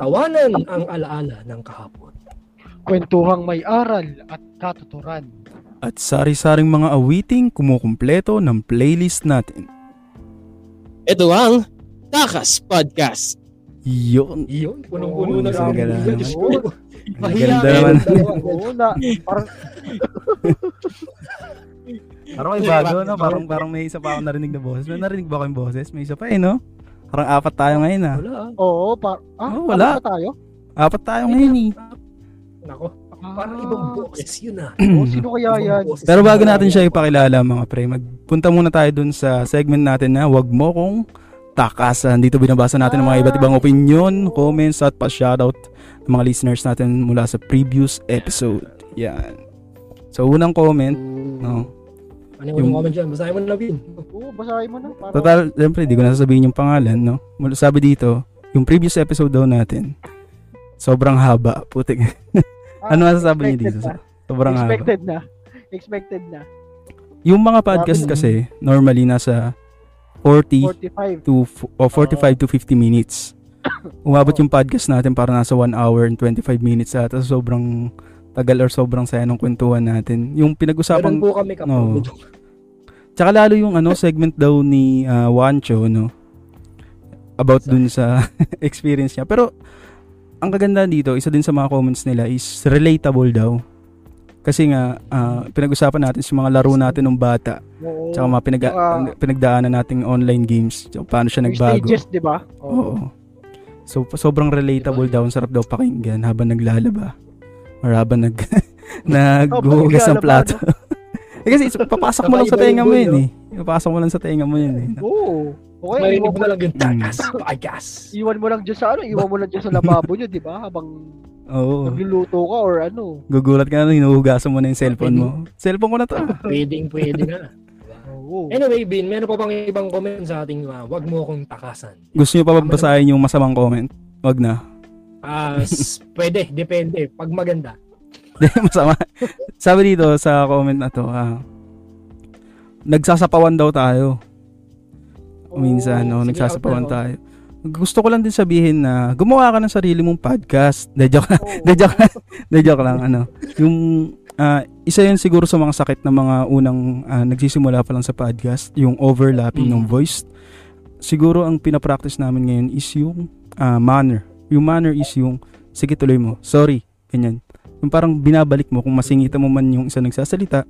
tawanan ang alaala ng kahapon. Kwentuhang may aral at katuturan. At sari-saring mga awiting kumukumpleto ng playlist natin. Ito ang Takas Podcast. Yun. Iyon, punong-puno Oo, na ang ganda naman. Diyos ko. Ang ganda naman. Parang Parang may bago, no? Parang, parang may isa pa ako narinig na boses. May narinig ba kayong boses? May isa pa eh, no? Parang apat tayo ngayon, ah. Wala. ah. Oo, par ah, Oo, wala. ba tayo? Apat tayo ngayon, eh. Nako, parang ibang boses yun ah. Oh, sino kaya Ibang yan? boses Pero bago natin siya ipakilala, mga pre, magpunta muna tayo dun sa segment natin na wag mo kong takasan. Dito binabasa natin ang mga iba't ibang opinion, comments, at pa-shoutout ng mga listeners natin mula sa previous episode. Yan. So, unang comment, no? Ano yung comment dyan? Basahin mo na Vin. Oo, basahin mo na. Para, Total, siyempre, di ko na sasabihin yung pangalan, no? Mula sabi dito, yung previous episode daw natin, sobrang haba. Putik. Ah, ano masasabi niyo dito? expected na. Sobrang haba. Expected na. Expected na. Yung mga podcast kasi, normally nasa 40 45. to f- o 45 to 50 minutes. Umabot yung podcast natin para nasa 1 hour and 25 minutes ata. Sobrang tagal or sobrang saya ng kwentuhan natin. Yung pinag-usapan, Meron po kami kapag No. tsaka lalo yung ano segment daw ni ah, Wancho, no? About dun sa experience niya. Pero, ang kaganda dito, isa din sa mga comments nila is relatable daw. Kasi nga, ah, pinag-usapan natin sa mga laro natin ng bata. Oo. Tsaka mga pinag- Tsaka- pinagdaanan nating online games. Tsaka paano siya nagbago. Stages, di ba? Oo. So, sobrang relatable daw. Ang sarap daw pakinggan habang naglalaba. Or habang nag, naghuhugas ng naglalaba, plato. eh, kasi papasok mo lang sa tenga mo yun eh. Papasok mo lang sa tenga mo yun eh. Oo. Okay, Marinig iwan mo lang yung tagas, podcast. iwan mo lang dyan sa ano, iwan mo lang dyan sa lababo nyo, di ba? Habang Oo. nagluluto ka or ano. Gugulat ka na, hinuhugasan mo na yung cellphone mo. Cellphone ko na to. Pwedeng, pwede nga. Oo. Anyway, Bin, meron pa bang ibang comment sa ating uh, wag mo akong takasan? Gusto nyo pa ba basahin yung masamang comment? Wag na. Ah, s- pwede, depende. Pag maganda. Masama. Sabi dito sa comment na to, ah, nagsasapawan daw tayo. Minsan, no, sige, nagsasapawan out na, tayo. Gusto ko lang din sabihin na gumawa ka ng sarili mong podcast. De joke lang. De joke lang. De joke lang ano. Yung ah, isa yun siguro sa mga sakit ng mga unang ah, nagsisimula pa lang sa podcast, yung overlapping Mm. ng voice. Siguro ang pinapractice namin ngayon is yung ah, manner. Yung manner is yung sige tuloy mo. Sorry, ganyan. Yung parang binabalik mo kung masingita mo man yung isa nagsasalita,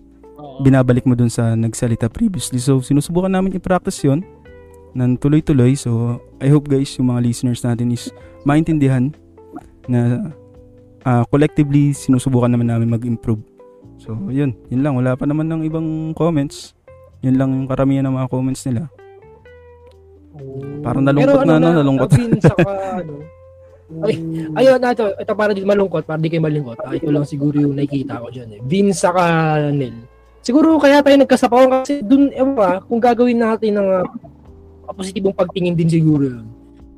binabalik mo dun sa nagsalita previously. So, sinusubukan namin i-practice yun ng tuloy-tuloy. So, I hope guys, yung mga listeners natin is maintindihan na ah, collectively sinusubukan naman namin mag-improve. So, yun. Yun lang. Wala pa naman ng ibang comments. Yun lang yung karamihan ng mga comments nila. Parang nalungkot na, ano, nalungkot. ah, Bin, saka, ano, Ay, ayun, na ito, ito para di malungkot, para di kayo malungkot. Ah, ito lang siguro yung nakikita ko dyan eh. Vin saka Nel. Siguro kaya tayo nagkasapawan kasi dun, ewan ba, kung gagawin natin ng uh, positibong pagtingin din siguro yun.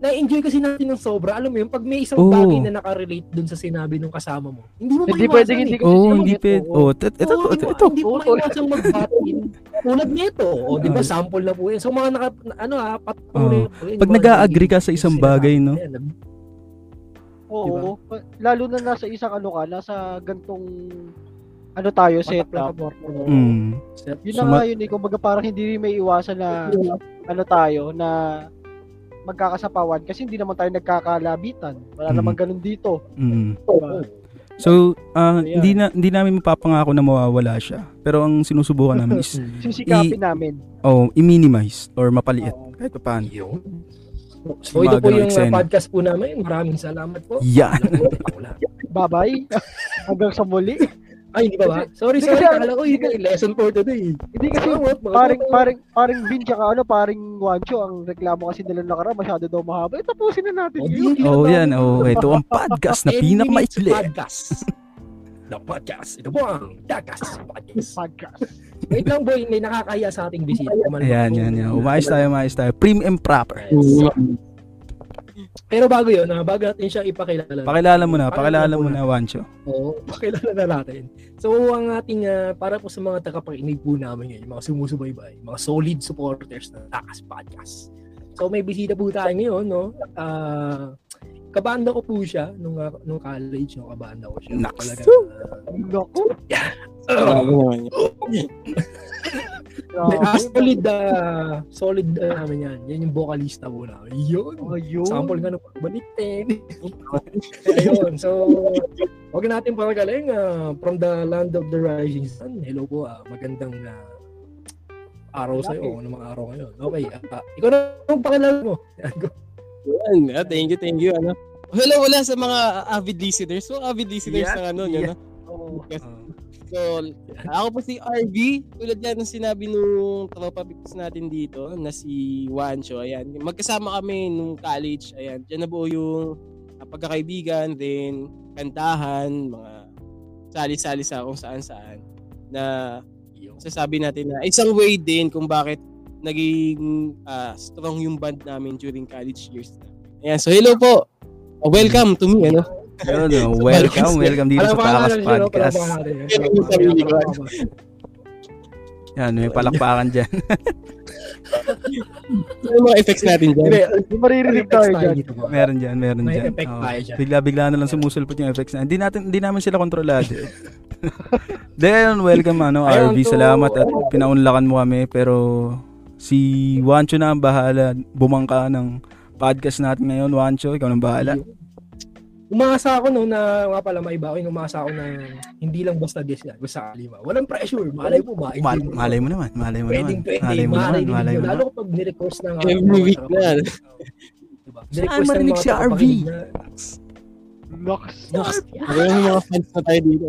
Na-enjoy kasi natin ng sobra. Alam mo yun, pag may isang Oo. bagay na nakarelate dun sa sinabi ng kasama mo, hindi mo Hindi eh. hindi kasi Oo, sila hindi pwede. oo. Oh, ito, ito, ito, ito. Hindi mo maiwasang magbatin. Tulad nito. O, di ba, sample na po yan. So, mga naka, ano ha, pat, Oo. Pag nag-a-agree ka sa isang bagay, no? Oo. Lalo na nasa isang ano ka, nasa gantong ano tayo setup. Mm. Yun So, na ma- nga yun eh, kumbaga parang hindi rin may iwasan na ano tayo na magkakasapawan kasi hindi naman tayo nagkakalabitan. Wala Mm. naman ganun dito. Mm. Diba? So, ah, Ayan. hindi na hindi namin mapapangako na mawawala siya. Pero ang sinusubukan namin is Sisikapin namin. oh, i-minimize or mapaliit Oo. kahit pa paano. Yun. So, ito po yung uh, podcast po namin. Maraming salamat po. Yan. Bye-bye. Hanggang sa muli. Ay, hindi ba ba? Sorry, Hindi sorry. kasi- Akala ko yun yung lesson for today. Hindi kasi Salamat, mga paring paring paring Vin tsaka ano paring Wancho ang reklamo kasi nila nakaraan masyado daw mahaba. Eh tapusin na natin O, yun. Oh, yan. Oh, ito ang podcast na 10 minutes pinakamaikli. podcast. The podcast. Ito po ang Dagas Podcast. Podcast. Wait lang, boy. May nakakaya sa ating bisita. Kumalma Ayan, yan, yan. Umayos tayo, umayos tayo. Prim and proper. Yes. Pero bago yun, ah, bago natin siya ipakilala. Pakilala mo na, pakilala mo na, Wancho. Oo, pakilala na natin. So, ang ating, ah, para po sa mga tagapakinig po namin ngayon, yung mga sumusubaybay, mga solid supporters ng Takas Podcast. So, may bisita po tayo ngayon, no? Ah, kabanda ko po siya nung, ah, nung college, nung kabanda ko siya. Naks. Talaga, Naku. Grabe naman yun. uh, grabe. solid, ah, solid ah, namin yan. Yan yung vocalista po namin. Yun. Ayun. Sample nga nung balitin. Ayun, so, wag natin pagaling uh, from the land of the rising sun. Hello po, ah, magandang ah, araw sa iyo. Ano mga araw ngayon? Okay, ah, ikaw na ang pakilala mo. Yun. Ah, thank you, thank you. Ano? Hello, wala sa mga avid listeners. So, avid listeners Yeah, ng ano, yun, yeah. no? Oo. Yes. Ah. So, ako po si RV. Tulad yan ng sinabi nung tropa pips natin dito na si Wancho. Ayan. Magkasama kami nung college. Ayan. Diyan na buo yung pagkakaibigan, then kantahan, mga sali-sali sa kung saan-saan na sasabi natin na isang way din kung bakit naging ah, strong yung band namin during college years na. Ayan. So, hello po. Welcome to me. Ano? Yun, oh, welcome, welcome dito sa Takas no? Podcast. Yan may palakpakan dyan. Ano yung mga effects natin dyan? Hindi, maririnig tayo dyan. meron dyan, meron May dyan. effect Oo. tayo dyan. Bigla-bigla na lang sumusulpot yung effects na. Hindi natin hindi naman sila kontrolado. Then, welcome ano, RV. to- Salamat at pinaunlakan mo kami. Pero si Wancho na ang bahala bumangka ng podcast natin ngayon. Wancho, ikaw nang bahala. Umasa ako no na nga pala may iba ako umasa ako na hindi lang basta guest yan, basta lima. Walang pressure, malay mo ba? Mal- malay mo naman, malay mo Pwedeng naman. pwede, Malay mo naman, marinig malay mo Lalo naman. kapag nirequest ng Every week na. Diba? Saan marinig mga si RV? Nox. Nox, Ano yung mga fans na tayo dito?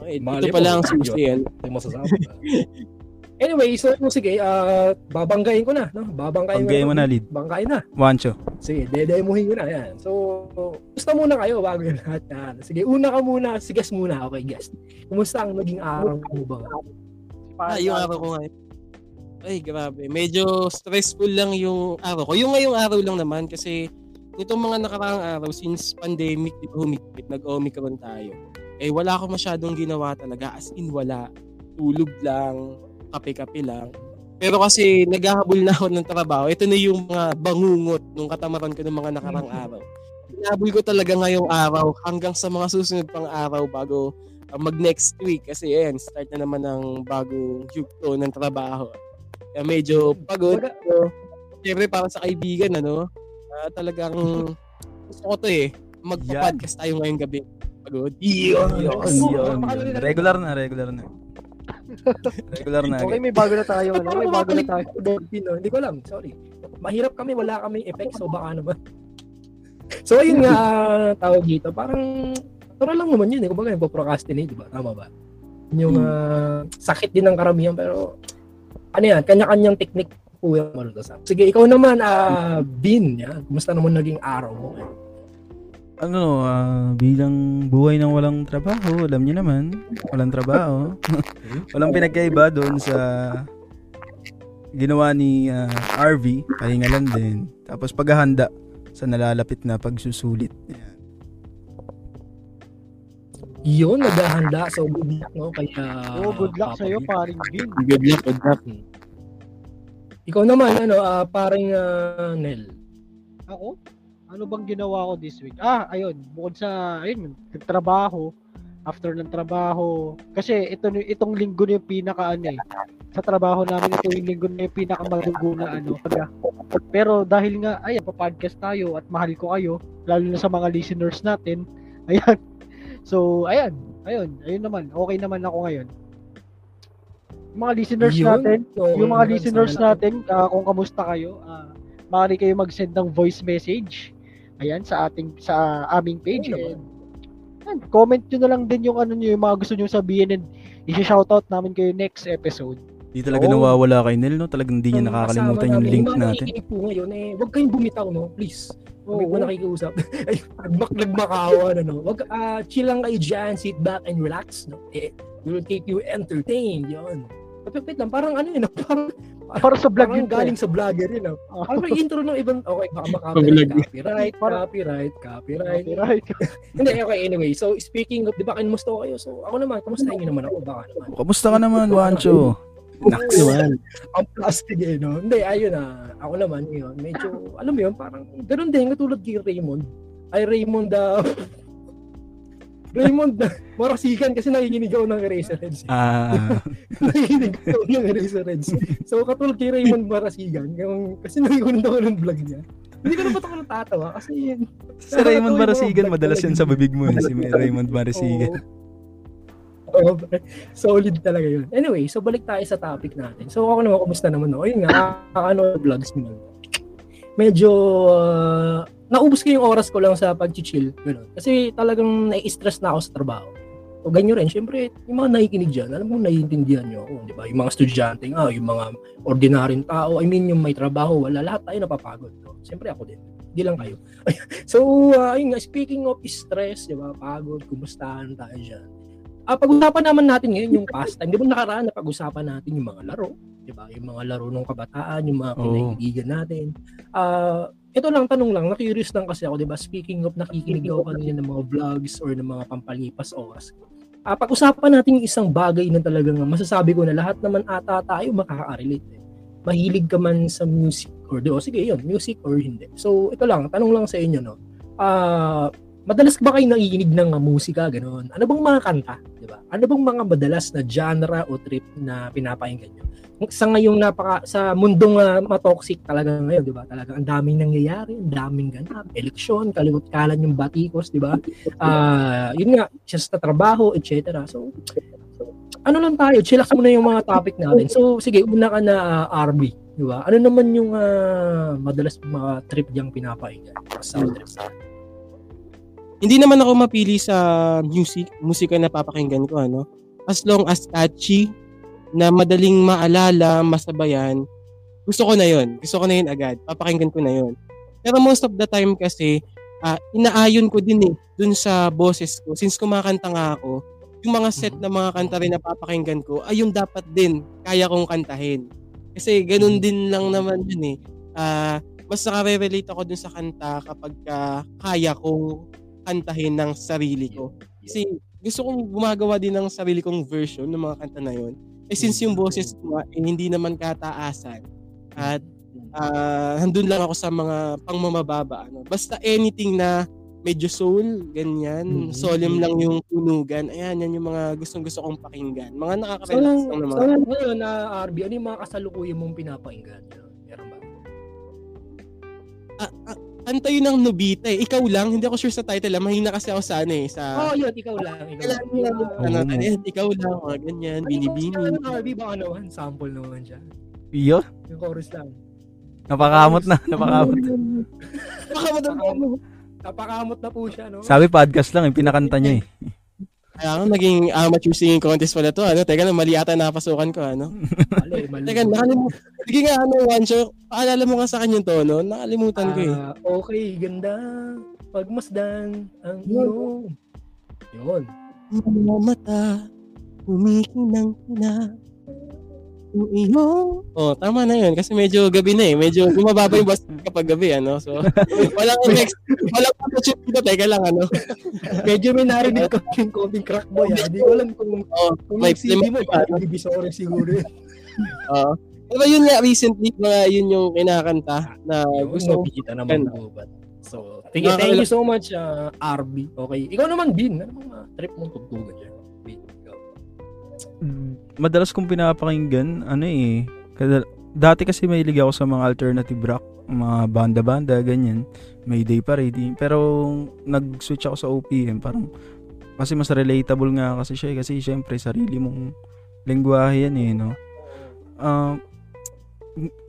Okay, dito pala mo. ang susi yan. Yung masasabi. Anyway, so sige, ah babanggain ko na, no? Babanggain Pag mo na lead. Banggain na. Wancho. Sige, dedemuhin ko na yan. So, gusto muna kayo bago yung lahat yan. Sige, una ka muna, si guest muna. Okay, guest. Kumusta ang naging araw mo ba? Ah, yung araw ko ngayon. Ay, grabe. Medyo stressful lang yung araw ko. Yung ngayong araw lang naman kasi nitong mga nakaraang araw since pandemic, di ba humigpit, nag-omicron tayo. Eh, wala ako masyadong ginawa talaga. As in, wala. Tulog lang, kape-kape lang. Pero kasi naghahabol na ako ng trabaho. Ito na yung mga bangungot nung katamaran ko ng mga nakarang araw. Hinahabol ko talaga ngayong araw hanggang sa mga susunod pang araw bago uh, mag next week kasi ayan, start na naman ng bagong yugto ng trabaho. Kaya medyo pagod. So, Siyempre para sa kaibigan, ano, ah, talagang gusto ko to eh. Magpa-podcast tayo ngayong gabi. Pagod. Yun, yun, yun. Regular na, regular na. Regular na. Okay, may bago na tayo. Ano? May bago na tayo. Dolphin, no? Hindi ko alam, sorry. Mahirap kami, wala kaming effect, so baka naman. so, ayun nga, tawag dito, parang, natural lang naman yun, eh. Kumbaga, procrastinate, di ba? Tama ba? Yung ah, sakit din ng karamihan, pero, ano yan, kanya-kanyang technique po yung malutas. Sige, ikaw naman, ah, Bin, yan. Kumusta naman naging araw mo? Ano, ah, bilang buhay ng walang trabaho, alam niyo naman, walang trabaho. walang pinagkaiba doon sa ginawa ni ah, RV, pahinga lang din. Tapos paghahanda sa nalalapit na pagsusulit. Yan. Yun, naghahanda, so good luck, no? Kaya, Oh, good luck Papa sa'yo, Bin. paring Bin. Good luck, good luck. Ikaw naman, ano, ah, parang ah, Nel. Ako? Ano bang ginawa ko this week? Ah, ayun. Bukod sa, ayun, trabaho. After ng trabaho. Kasi ito, itong linggo na yung pinaka, ano eh. Sa trabaho namin, ito yung linggo na yung pinaka madugo na, ano. Pero dahil nga, ayun, pa-podcast tayo at mahal ko kayo. Lalo na sa mga listeners natin. Ayan. So, ayan. Ayun. Ayun naman. Okay naman ako ngayon. Yung mga listeners Yun. natin, So, yung mga yun, listeners natin, ah, kung kamusta kayo, ah, maaari kayo mag-send ng voice message. Ayan, sa ating sa aming page. Oo And, yan, comment nyo na lang din yung ano nyo, yung mga gusto nyo sabihin and i-shoutout namin kayo next episode. Di talaga Oo. nawawala kay Nel, no? Talagang di niya nakakalimutan yung namin, link natin. nakikinig po ngayon, eh, huwag kayong bumitaw, no? Please. Kami po nakikiusap. Ay, nagmak nagmakawan, ano? Wag, ah, chill lang kayo dyan, sit back and relax, no? Eh, we will keep you entertained, yun. Kapit lang, parang ano yun, no? parang, Para sa vlog parang yun. galing sa vlogger yun, no? Oh. Parang may intro ng ibang, okay, baka makapit, copyright, Parang- copyright, copyright. Right. Hindi, okay, anyway. So, speaking of, di ba, kinumusta ko kayo? So, ako naman, kamusta niyo naman ako? Baka naman. Kamusta ka naman, Wancho? Nax. Naman. ang plastic eh, no? Hindi, ayun na. Ako naman, yun. Medyo, alam mo yun, parang, ganun din, katulad kay Raymond. Ay, Raymond, uh, Raymond, marasigan kasi nakikinig ako ng Eraserheads. Ah, nakikinig ako ng Eraserheads. So, katulad kay Raymond Marasigan, yung, kasi nakikinig ako ng vlog niya. Hindi ko na ba't ako natatawa kasi yun. si Raymond Marasigan, madalas yan sa bibig mo. Eh. Si Raymond Marasigan. Oo, solid talaga yun. Anyway, so balik tayo sa topic natin. So ako naman, kumusta naman ako? Ayun nga, ano vlogs mo. Medyo, uh, naubos ko yung oras ko lang sa pag-chill. Ganun. Kasi talagang nai-stress na ako sa trabaho. So ganyan rin, syempre, yung mga nakikinig dyan, alam mo, naiintindihan nyo ako, di ba? Yung mga estudyante nga, yung mga ordinaryong tao, I mean, yung may trabaho, wala, lahat tayo napapagod. No? Siyempre ako din. Hindi lang kayo. so, uh, nga, speaking of stress, di ba, pagod, kumustahan tayo dyan. Ah, pag-usapan naman natin ngayon yung pastime. Di ba nakaraan na pag-usapan natin yung mga laro, di ba? Yung mga laro ng kabataan, yung mga Oo. kinaibigan natin. Ah, ito lang tanong lang, na-curious lang kasi ako, di ba? Speaking of nakikinig ako kanina ng mga vlogs or ng mga pampalipas oras. Ah, pag-usapan natin yung isang bagay na talagang masasabi ko na lahat naman ata tayo makaka-relate. Eh. Mahilig ka man sa music or di, o sige yun, music or hindi. So, ito lang, tanong lang sa inyo, no? Ah, madalas ba kayo nakikinig ng uh, musika, gano'n? Ano bang mga kanta, ba? Ano bang mga madalas na genre o trip na pinapakinggan nyo? Sa ngayong napaka, sa mundong uh, matoxic talaga ngayon, di ba? Talaga ang daming nangyayari, ang daming ganap, eleksyon, kalimot kalan yung batikos, di ba? Ah, yun nga, just na trabaho, etc. So, ano lang tayo, chillax muna yung mga topic natin. So, sige, una ka na uh, RB, di ba? Ano naman yung uh, madalas mga trip diyang pinapakinggan? Sound trip. Hindi naman ako mapili sa music, musika na papakinggan ko, ano? As long as catchy, na madaling maalala, masabayan, gusto ko na yon Gusto ko na yun agad. Papakinggan ko na yon Pero most of the time kasi, ah, inaayon ko din eh, dun sa boses ko. Since kumakanta nga ako, yung mga set na mga kanta rin na papakinggan ko, ay yung dapat din, kaya kong kantahin. Kasi ganun din lang naman yun eh. Ah, mas nakare-relate ako dun sa kanta kapag ka kaya kong kantahin ng sarili ko. Kasi gusto kong gumagawa din ng sarili kong version ng mga kanta na yon. Eh since yung boses ko nga, eh, hindi naman kataasan at ah handun lang ako sa mga pangmamababa ano. Basta anything na medyo soul, ganyan, Mhm. solemn lang yung tunugan. Ayan, yan yung mga gustong-gusto kong pakinggan. Mga So, nakaka-relax lang, lang so, naman. lang ngayon na RB, ano yung mga kasalukuyan mong pinapakinggan? Meron ba? Kanta yun ng Nobita eh. Ikaw lang, hindi ako sure sa title. Ah. Mahina kasi ako sa ano eh. Sa... Oo, oh, yun, ikaw lang. Ikaw lang. Ano, Oo. ayan, ikaw lang, mga ganyan, Ano binibini. yung RB ba ano? Sample naman siya. iyo, Yung chorus lang. napakamot na, napakamot. Napakamot ako. Napakamot na po siya, no? Sabi podcast lang, yung pinakanta niya eh. Kaya nga, naging amateur singing contest pala to. Ano? Teka lang, mali ata napasukan ko. Ano? Mali, mali. Teka, nakalimutan. Sige nga, ano, one show. Paalala mo nga sa kanya to, no? Nakalimutan ko eh. Ah, okay, ganda. Pagmasdan ang iyong. Yun. Mga mata, umikinang na. Iyong... Oh, tama na yun. Kasi medyo gabi na eh. Medyo bumababa yung bus kapag gabi, ano? So, walang next, walang opportunity dito. Teka lang, ano? Medyo may narinig ko yung konting crack boy. ah. Hindi ko alam kung, Oh, kung may CD mo, ano? divisory siguro yun. Oo. Diba yun nga, recently, mga yun yung kinakanta na Gusto gusto ko. kita naman gubat. So, thank you, thank you so much, uh, RB. Okay. Ikaw naman din. Ano mga trip mong tugtugan dyan? Bin, ikaw. Madalas kong pinapakinggan, ano eh, kada, dati kasi may ako sa mga alternative rock, mga banda-banda, ganyan. May day parade. Pero nag-switch ako sa OPM, parang kasi mas relatable nga kasi siya eh, kasi syempre sarili mong lengguwahe yan eh, no? Ng-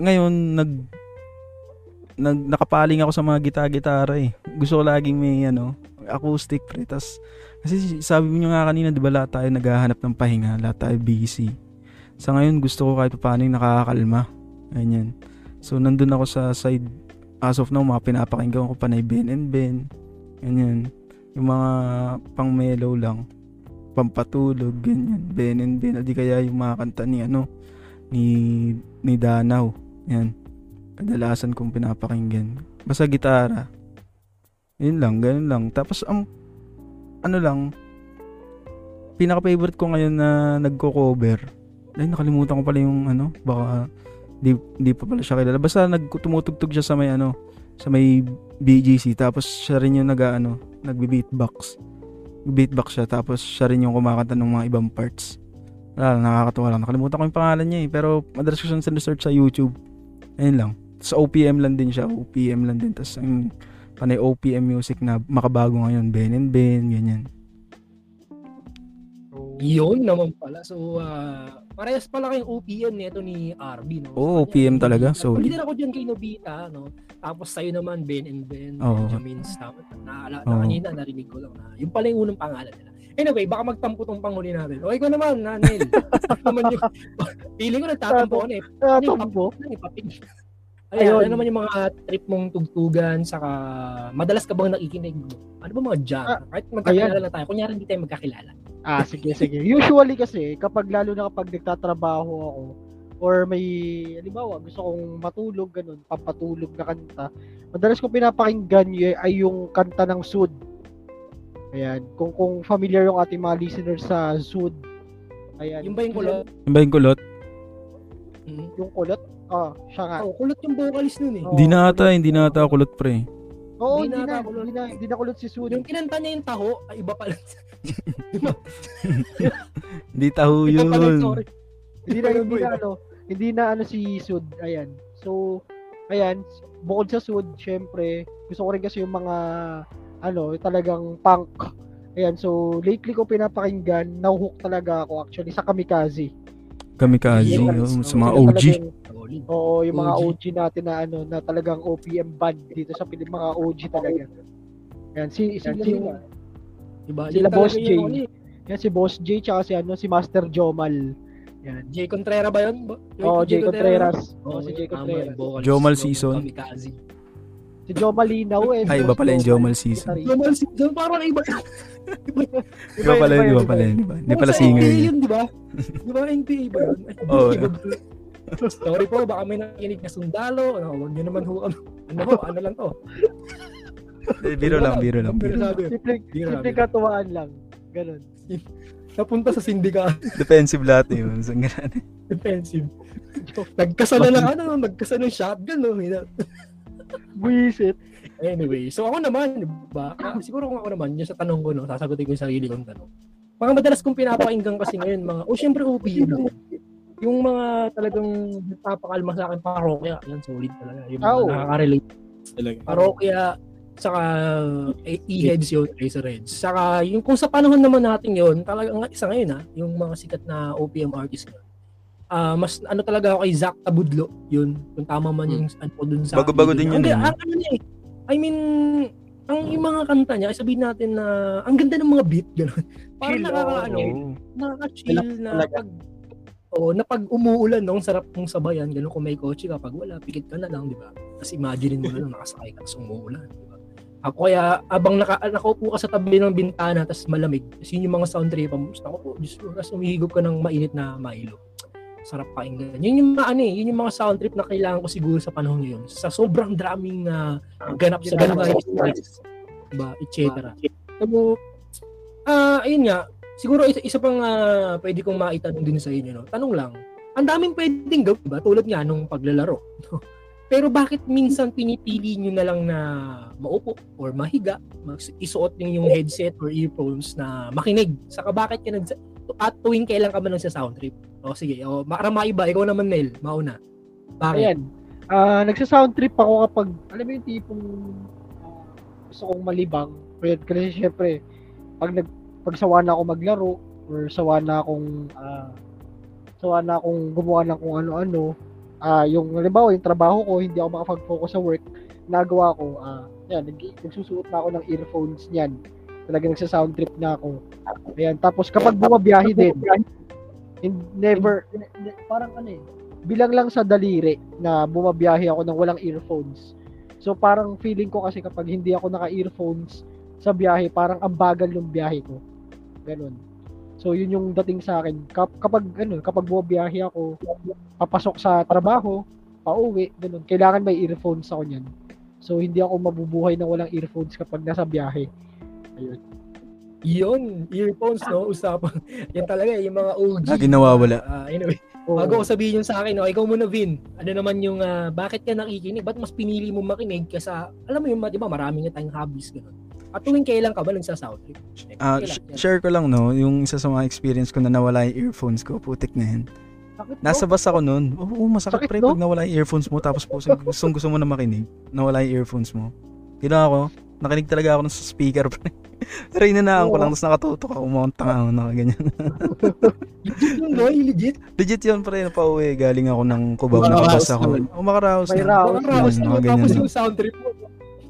ngayon, nag nag nakapaling ako sa mga gita-gitara eh. Gusto ko laging may ano, acoustic pre. Tas, kasi sabi mo nga kanina, di ba lahat tayo naghahanap ng pahinga, lahat tayo busy. Sa ngayon, gusto ko kahit paano yung nakakalma. Ganyan. So, nandun ako sa side, as of now, mga pinapakinggan ko panay Ben and Ben. Ganyan. Yung mga pang mellow lang. Pampatulog, ganyan. Ben and Ben. O di kaya yung mga kanta ni, ano, ni, ni Danaw. Yan. Kadalasan kong pinapakinggan. Basta gitara. Yun lang, ganun lang. Tapos, ang, ano lang, pinaka-favorite ko ngayon na nagko-cover Ay, nakalimutan ko pala yung ano, baka di, di pa pala siya kilala. Basta nagtumutugtog siya sa may ano, sa may BGC tapos siya rin yung nag ano, nagbe-beatbox. Beatbox siya tapos siya rin yung kumakanta ng mga ibang parts. Wala lang, nakakatuwa lang. Nakalimutan ko yung pangalan niya eh. Pero madalas ko siyang sinesearch sa YouTube. Ayun lang. Sa OPM lang din siya. OPM lang din. Tapos ang panay OPM music na makabago ngayon. Ben and Ben, ganyan. Yun naman pala. So, ah, parehas pala kayong OPM nito ni RB, no? Oo, kanya, OPM talaga. Solid. Pagdating ako dyan kay Nobita, no? Tapos sa'yo naman, Ben and Ben, Oo. Benjamin Stout. Naala, Oo. na kanina, narinig ko lang na. Yung pala yung unang pangalan nila. Anyway, baka magtampo tong panghuli natin. O, ikaw naman, Nanel. Naman yung, feeling ko nagtatampo ka na eh. Ah, Ano Ayun. Ayun, ano naman yung mga trip mong tugtugan, saka madalas ka bang nakikinig mo? Ano ba mga jam? Ah, Kahit magkakilala na tayo, kunyari hindi tayo magkakilala. Ah, sige, sige. Usually kasi, kapag lalo na kapag nagtatrabaho ako, or may, halimbawa, gusto kong matulog, ganun, pampatulog na kanta, madalas kong pinapakinggan y- ay yung kanta ng Sud. Ayan. Kung kung familiar yung ating mga listeners sa Sud, ayan. Yung ba yung kulot? Yung ba yung kulot? Hmm. Yung kulot? Ah, siya nga. Oh, kulot yung vocalist nun eh. Hindi na ata, kulot. hindi na ata kulot pre. Oo, Hindi hindi na kulot. hindi na, hindi na kulot si Sud. Yung kinanta niya yung taho, ay iba pala. Hindi taho pala yun. hindi na, hindi na, ano, hindi na ano si Sud. Ayan. So, ayan, bukod sa Sud, syempre, gusto ko rin kasi yung mga, ano, talagang punk. Ayan, so, lately ko pinapakinggan, nahuhook talaga ako actually sa Kamikaze. Kamikaze, Yes. oh, sa mga OG. Oo, yung mga OG. OG natin na ano, na talagang OPM band dito sa Pilipinas, mga OG talaga. Ayan, si, si, Sila si. Diba? Sila Boss J. yan, si Boss J, tsaka si, ano, si Master Jomal. Yan. Jay Contreras ba yun? Bo- Oo, Jay Contreras. Oo, Oo, si Jay tama, Contreras. Jomal Season. Kamikaze. Si Jomal Linaw eh. Ay, iba pala yung Jomal Season. Jomal Season, parang iba. Iba pala yun, iba pala yun. Iba. Hindi pala singer yun. yun, di ba? Di ba NPA ba yun? Oo. iba ba? Sorry po, baka may nakikinig na sundalo. Ano, huwag nyo naman ho. Ano, ano ano lang to. Eh, Biro lang, biro lang. Biro. sabi, Simple, katuwaan lang. Ganun. napunta sa sindikato. Defensive lahat yun. Sa ganun. Defensive. Nagkasala ng ano, nagkasala ng shotgun. No? Buisit. Anyway, so ako naman, ba? Ah, siguro kung ako naman, yung sa tanong ko, no, sasagutin ko yung sarili kong tanong. Mga madalas kong pinapakinggan kasi ngayon, mga, oh, syempre OPM din. Yung mga talagang nagpapakalma sa akin, parokya, yan, solid talaga. Yung mga Oh. nakaka-relate. Talaga. Parokya, saka eh, e-heads yun, Razorheads. Saka yung kung sa panahon naman natin yun, talagang isa ngayon ha, yung mga sikat na OPM artist ngayon. Ah, mas ano talaga ako kay Zach Tabudlo, yun. Kung tama man yung ano ko dun sa Bago-bago din yun, Ang, eh, ang, ano niya eh, I mean, ang yung mga kanta niya, sabihin natin na ang ganda ng mga beat, gano'n. Parang Chill, nakaka, oh. ano, nakaka-chill na pag Oh, na pag umuulan, no, ang sarap mong sabayan, ganun kung may kotse ka, pag wala, pikit ka na lang, di ba? Tapos imagine mo na lang, nakasakay ka, tapos umuulan, di ba? Ako kaya, abang naka, nakaupo ka sa tabi ng bintana, tapos malamig, tapos yun yung mga sound trip, tapos ako po, Diyos ko, tapos umihigop ka ng mainit na Milo. Sarap pakinggan. Yun yung mga ano eh, yun yung mga sound trip na kailangan ko siguro sa panahon ngayon. Sa sobrang daming na ganap sa buhay, stress, diba, et cetera. So, ah, ayun nga, siguro isa, isa pang ah, pwede kong maitanong din sa inyo, no? Tanong lang, ang daming pwedeng gawin, diba? Tulad nga nung paglalaro. Pero bakit minsan pinipili nyo na lang na maupo or mahiga, isuot yung, yung headset or earphones na makinig? Saka bakit ka nag at tuwing kailan ka ba nagsa sound trip? O sige, o para maiba, ikaw naman Nel, mauna. Bakit? Ayan. Ah, nagsa-sound trip ako kapag, alam mo yung tipong ah, gusto kong malibang. Ayan, kasi syempre, pag nag pag sawa na ako maglaro or sawa na akong ah, sawa na akong gumawa ng kung ano-ano, ah yung halimbawa yung trabaho ko, hindi ako makapag-focus sa work, nagawa ko, ah yan, nag- nagsusuot na ako ng earphones niyan. Talaga nagsa-sound trip na ako. Ayan, tapos kapag bumabiyahe din, in- never, ne- ne- parang ano eh, bilang lang sa daliri na bumabiyahe ako ng walang earphones. So parang feeling ko kasi kapag hindi ako naka-earphones sa biyahe, parang ang bagal yung biyahe ko. Ganun. So yun yung dating sa akin. Kap- kapag ano, kapag bumabiyahe ako, papasok sa trabaho, pauwi, ganun. Kailangan may earphones ako niyan. So hindi ako mabubuhay na walang earphones kapag nasa biyahe. Ayun. Yun, earphones, no? Usapan. Yan talaga, yung mga OG. Lagi nawawala. Ah, anyway, Oo. bago ko sabihin yung sa akin, no, ikaw muna, Vin. Ano naman yung, ah, bakit ka nakikinig? Ba't mas pinili mo makinig kasa, alam mo yung, di ba, marami nga tayong hobbies, gano'n. At tuwing kailan ka ba nagsa-sound trip? Ah, Kailan? sh- share ko lang no, yung isa sa mga experience ko na nawala yung earphones ko, putik na yan. Sakit? Nasa bus ako noon. Oo, masakit Sakit, pre pag nawala yung earphones mo tapos po gustong gusto mo na makinig, nawala yung earphones mo. Ginawa ako, nakinig talaga ako sa speaker pre. Pero inanaan ko Oo. lang tapos nakatutok ako, umunta ako nakaganyan. Legit yun, boy, legit. Legit yun pre, napauwi. Galing ako ng Cubao, nakabas ako. naman. Oh, na. raos. Mga raos mo, nakaganyan tapos lang. yung sound trip mo.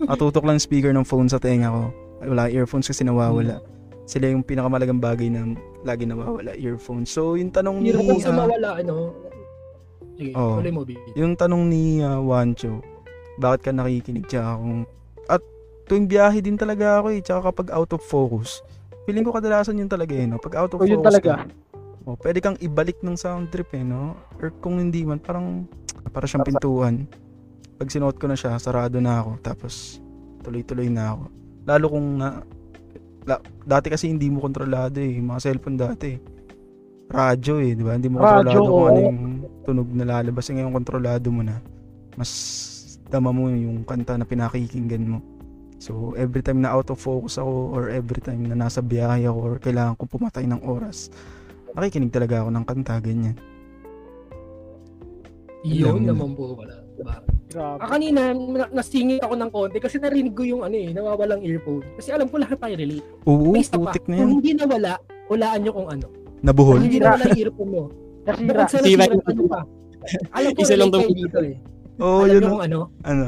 Atutok lang yung speaker ng phone sa tenga ko. Wala, earphones kasi nawawala. Sila yung pinakamalagang bagay na lagi nawawala, earphones. So, yung tanong ni... Earphones na ah, mawala, ano. Sige, tuloy mo, yung tanong ni uh, Wancho, bakit ka nakikinig tsaka kung tuwing biyahe din talaga ako eh, tsaka kapag out of focus. Feeling ko kadalasan yun talaga eh, no? Pag out of Oh, yun focus talaga. ka, oh, pwede kang ibalik ng sound trip eh, no? Or kung hindi man, parang para siyang pintuan. Pag sinuot ko na siya, sarado na ako, tapos tuloy-tuloy na ako. Lalo kung na, la- dati kasi hindi mo kontrolado eh, mga cellphone dati. Radyo eh, di ba? Hindi mo Radyo, kontrolado kung ano yung tunog na lalabas. Eh, ngayon kontrolado mo na. Mas dama mo yung kanta na pinakikinggan mo. So, every time na out of focus ako or every time na nasa biyahe ako or kailangan ko pumatay ng oras, nakikinig talaga ako ng kanta, ganyan. Yun naman po pala. Diba? Grabe. Ah, kanina, na- nasingit ako ng konti kasi narinig ko yung ano eh, nawawalang earphone. Kasi alam ko lahat tayo relate. Oo, May putik na kung yan. hindi nawala, hulaan nyo kung ano. Kung Nabuhol. hindi Nasira. nawala yung earphone mo. Nasira. Nasira, ano pa? Alam ko Isa lang relate kayo dito eh. Oo, alam yun. ang- kung ano? Ano?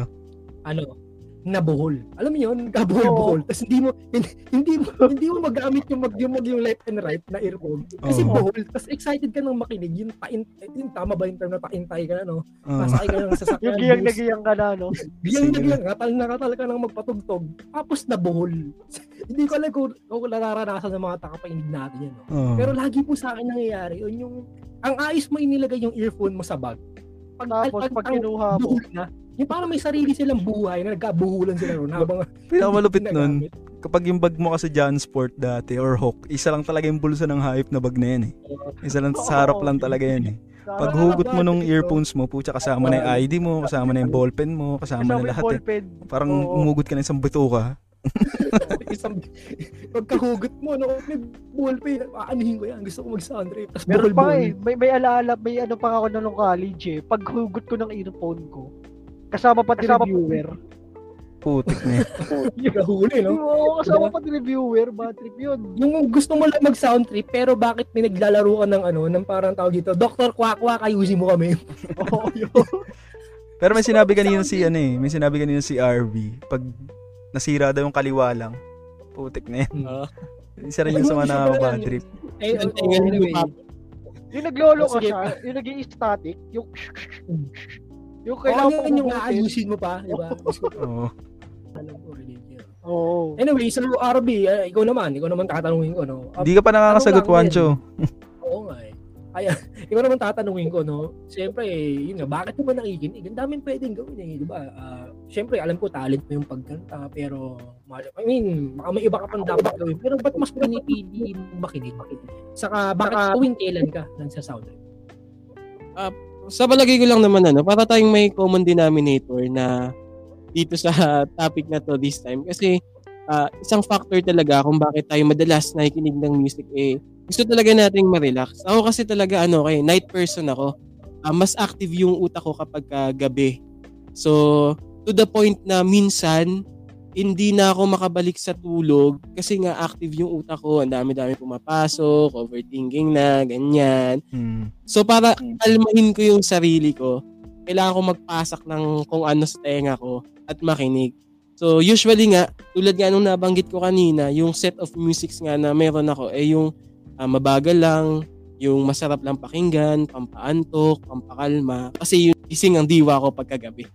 Ano? Nabuhol. Alam mo yun? Kabuhol-buhol. Tapos hindi mo, hindi, hindi mo, hindi mo magamit yung mag, yung, mag, yung left and right na earphone. Kasi Oo. buhol. Tapos excited ka nang makinig. Yung, pain, yung tama ba yung term na paintay ka na, no? Oo. Masakay ka ng sasakyan. Yung giyang nagiyang ka na, no? Biyang Sige. naglang, katal na katal ka nang magpatugtog. Tapos nabuhol. Hindi ko alam kung, kung nararanasan ng mga takapainig natin yan. No? Oo. Pero lagi po sa akin nangyayari, yun yung, ang ayos mo inilagay yung earphone mo sa bag. Pag, Tapos pag ang kinuha mo, buhol na, yung parang may sarili silang buhay na nagkabuhulan sila ron habang Pinakamalupit ginagamit. kapag yung bag mo kasi John Sport dati or Hawk, isa lang talaga yung bulsa ng hype na bag na yan eh. Isa lang sa harap lang talaga yan eh. Pag hugot mo nung earphones mo, pucha kasama na yung ID mo, kasama na yung ballpen mo, kasama kasama na lahat eh. Parang umugot ka na isang bituka. isang pagkahugot mo no may ballpen aanihin ko yan gusto ko mag sound trip tapos Meron pa eh. May, may alaala, may ano pa ako na nung college eh. Pag hugot ko ng earphone ko, kasama pa din Kasama reviewer. Putik na yung nahuli no Oo, kasama pa din reviewer. Bad trip yun. yung gusto mo lang mag sound trip pero bakit may naglalaro ka ng ano ng parang tawag dito Dr. Kwakwa ayusin mo kami Oo, yun. Pero may sinabi kanina si ano eh, may sinabi kanina si RV, pag nasira daw yung kaliwa lang, putik na yan. Ah. Isa rin yung sa mga nakaka-bad trip. eh Ang oh, tingin mo, anyway. Yung naglolo ka Sige. siya, yung naging static, yung yung kailangan kailangan yun yung aayusin mo pa di ba Oo. alam ko yun. Oo. anyway sa RB eh, ikaw naman ikaw naman tatanungin ko no Hindi ka pa nakakasagot, Wancho. Oo nga eh. Ay, ikaw naman tatanungin ko, no? Siyempre, eh, yun nga, bakit mo ba nakikinig? Ang daming pwedeng gawin eh, di ba? Ah, Siyempre, alam ko talent mo yung pagkanta, pero, I mean, baka may iba ka pang dapat gawin. Pero ba't mas pinipili mo makinig? Saka, bakit tuwing kailan ka nagsa sound trip? Sa palagay ko lang naman ano, para tayong may common denominator na dito sa topic na to this time kasi ah, isang factor talaga kung bakit tayo madalas nakikinig ng music eh gusto talaga nating ma-relax. Ako kasi talaga ano, kay night person ako. Ah, mas active yung utak ko kapag ah, gabi. So, to the point na minsan hindi na ako makabalik sa tulog kasi nga active yung utak ko. Ang dami-dami pumapasok, overthinking na, ganyan. Hmm. So para kalmahin ko yung sarili ko, kailangan ko magpasak ng kung ano sa tenga ko at makinig. So usually nga, tulad nga nung nabanggit ko kanina, yung set of musics nga na meron ako ay yung ah, mabagal lang, yung masarap lang pakinggan, pampaantok, pampakalma. Kasi yung gising ang diwa ko pagkagabi.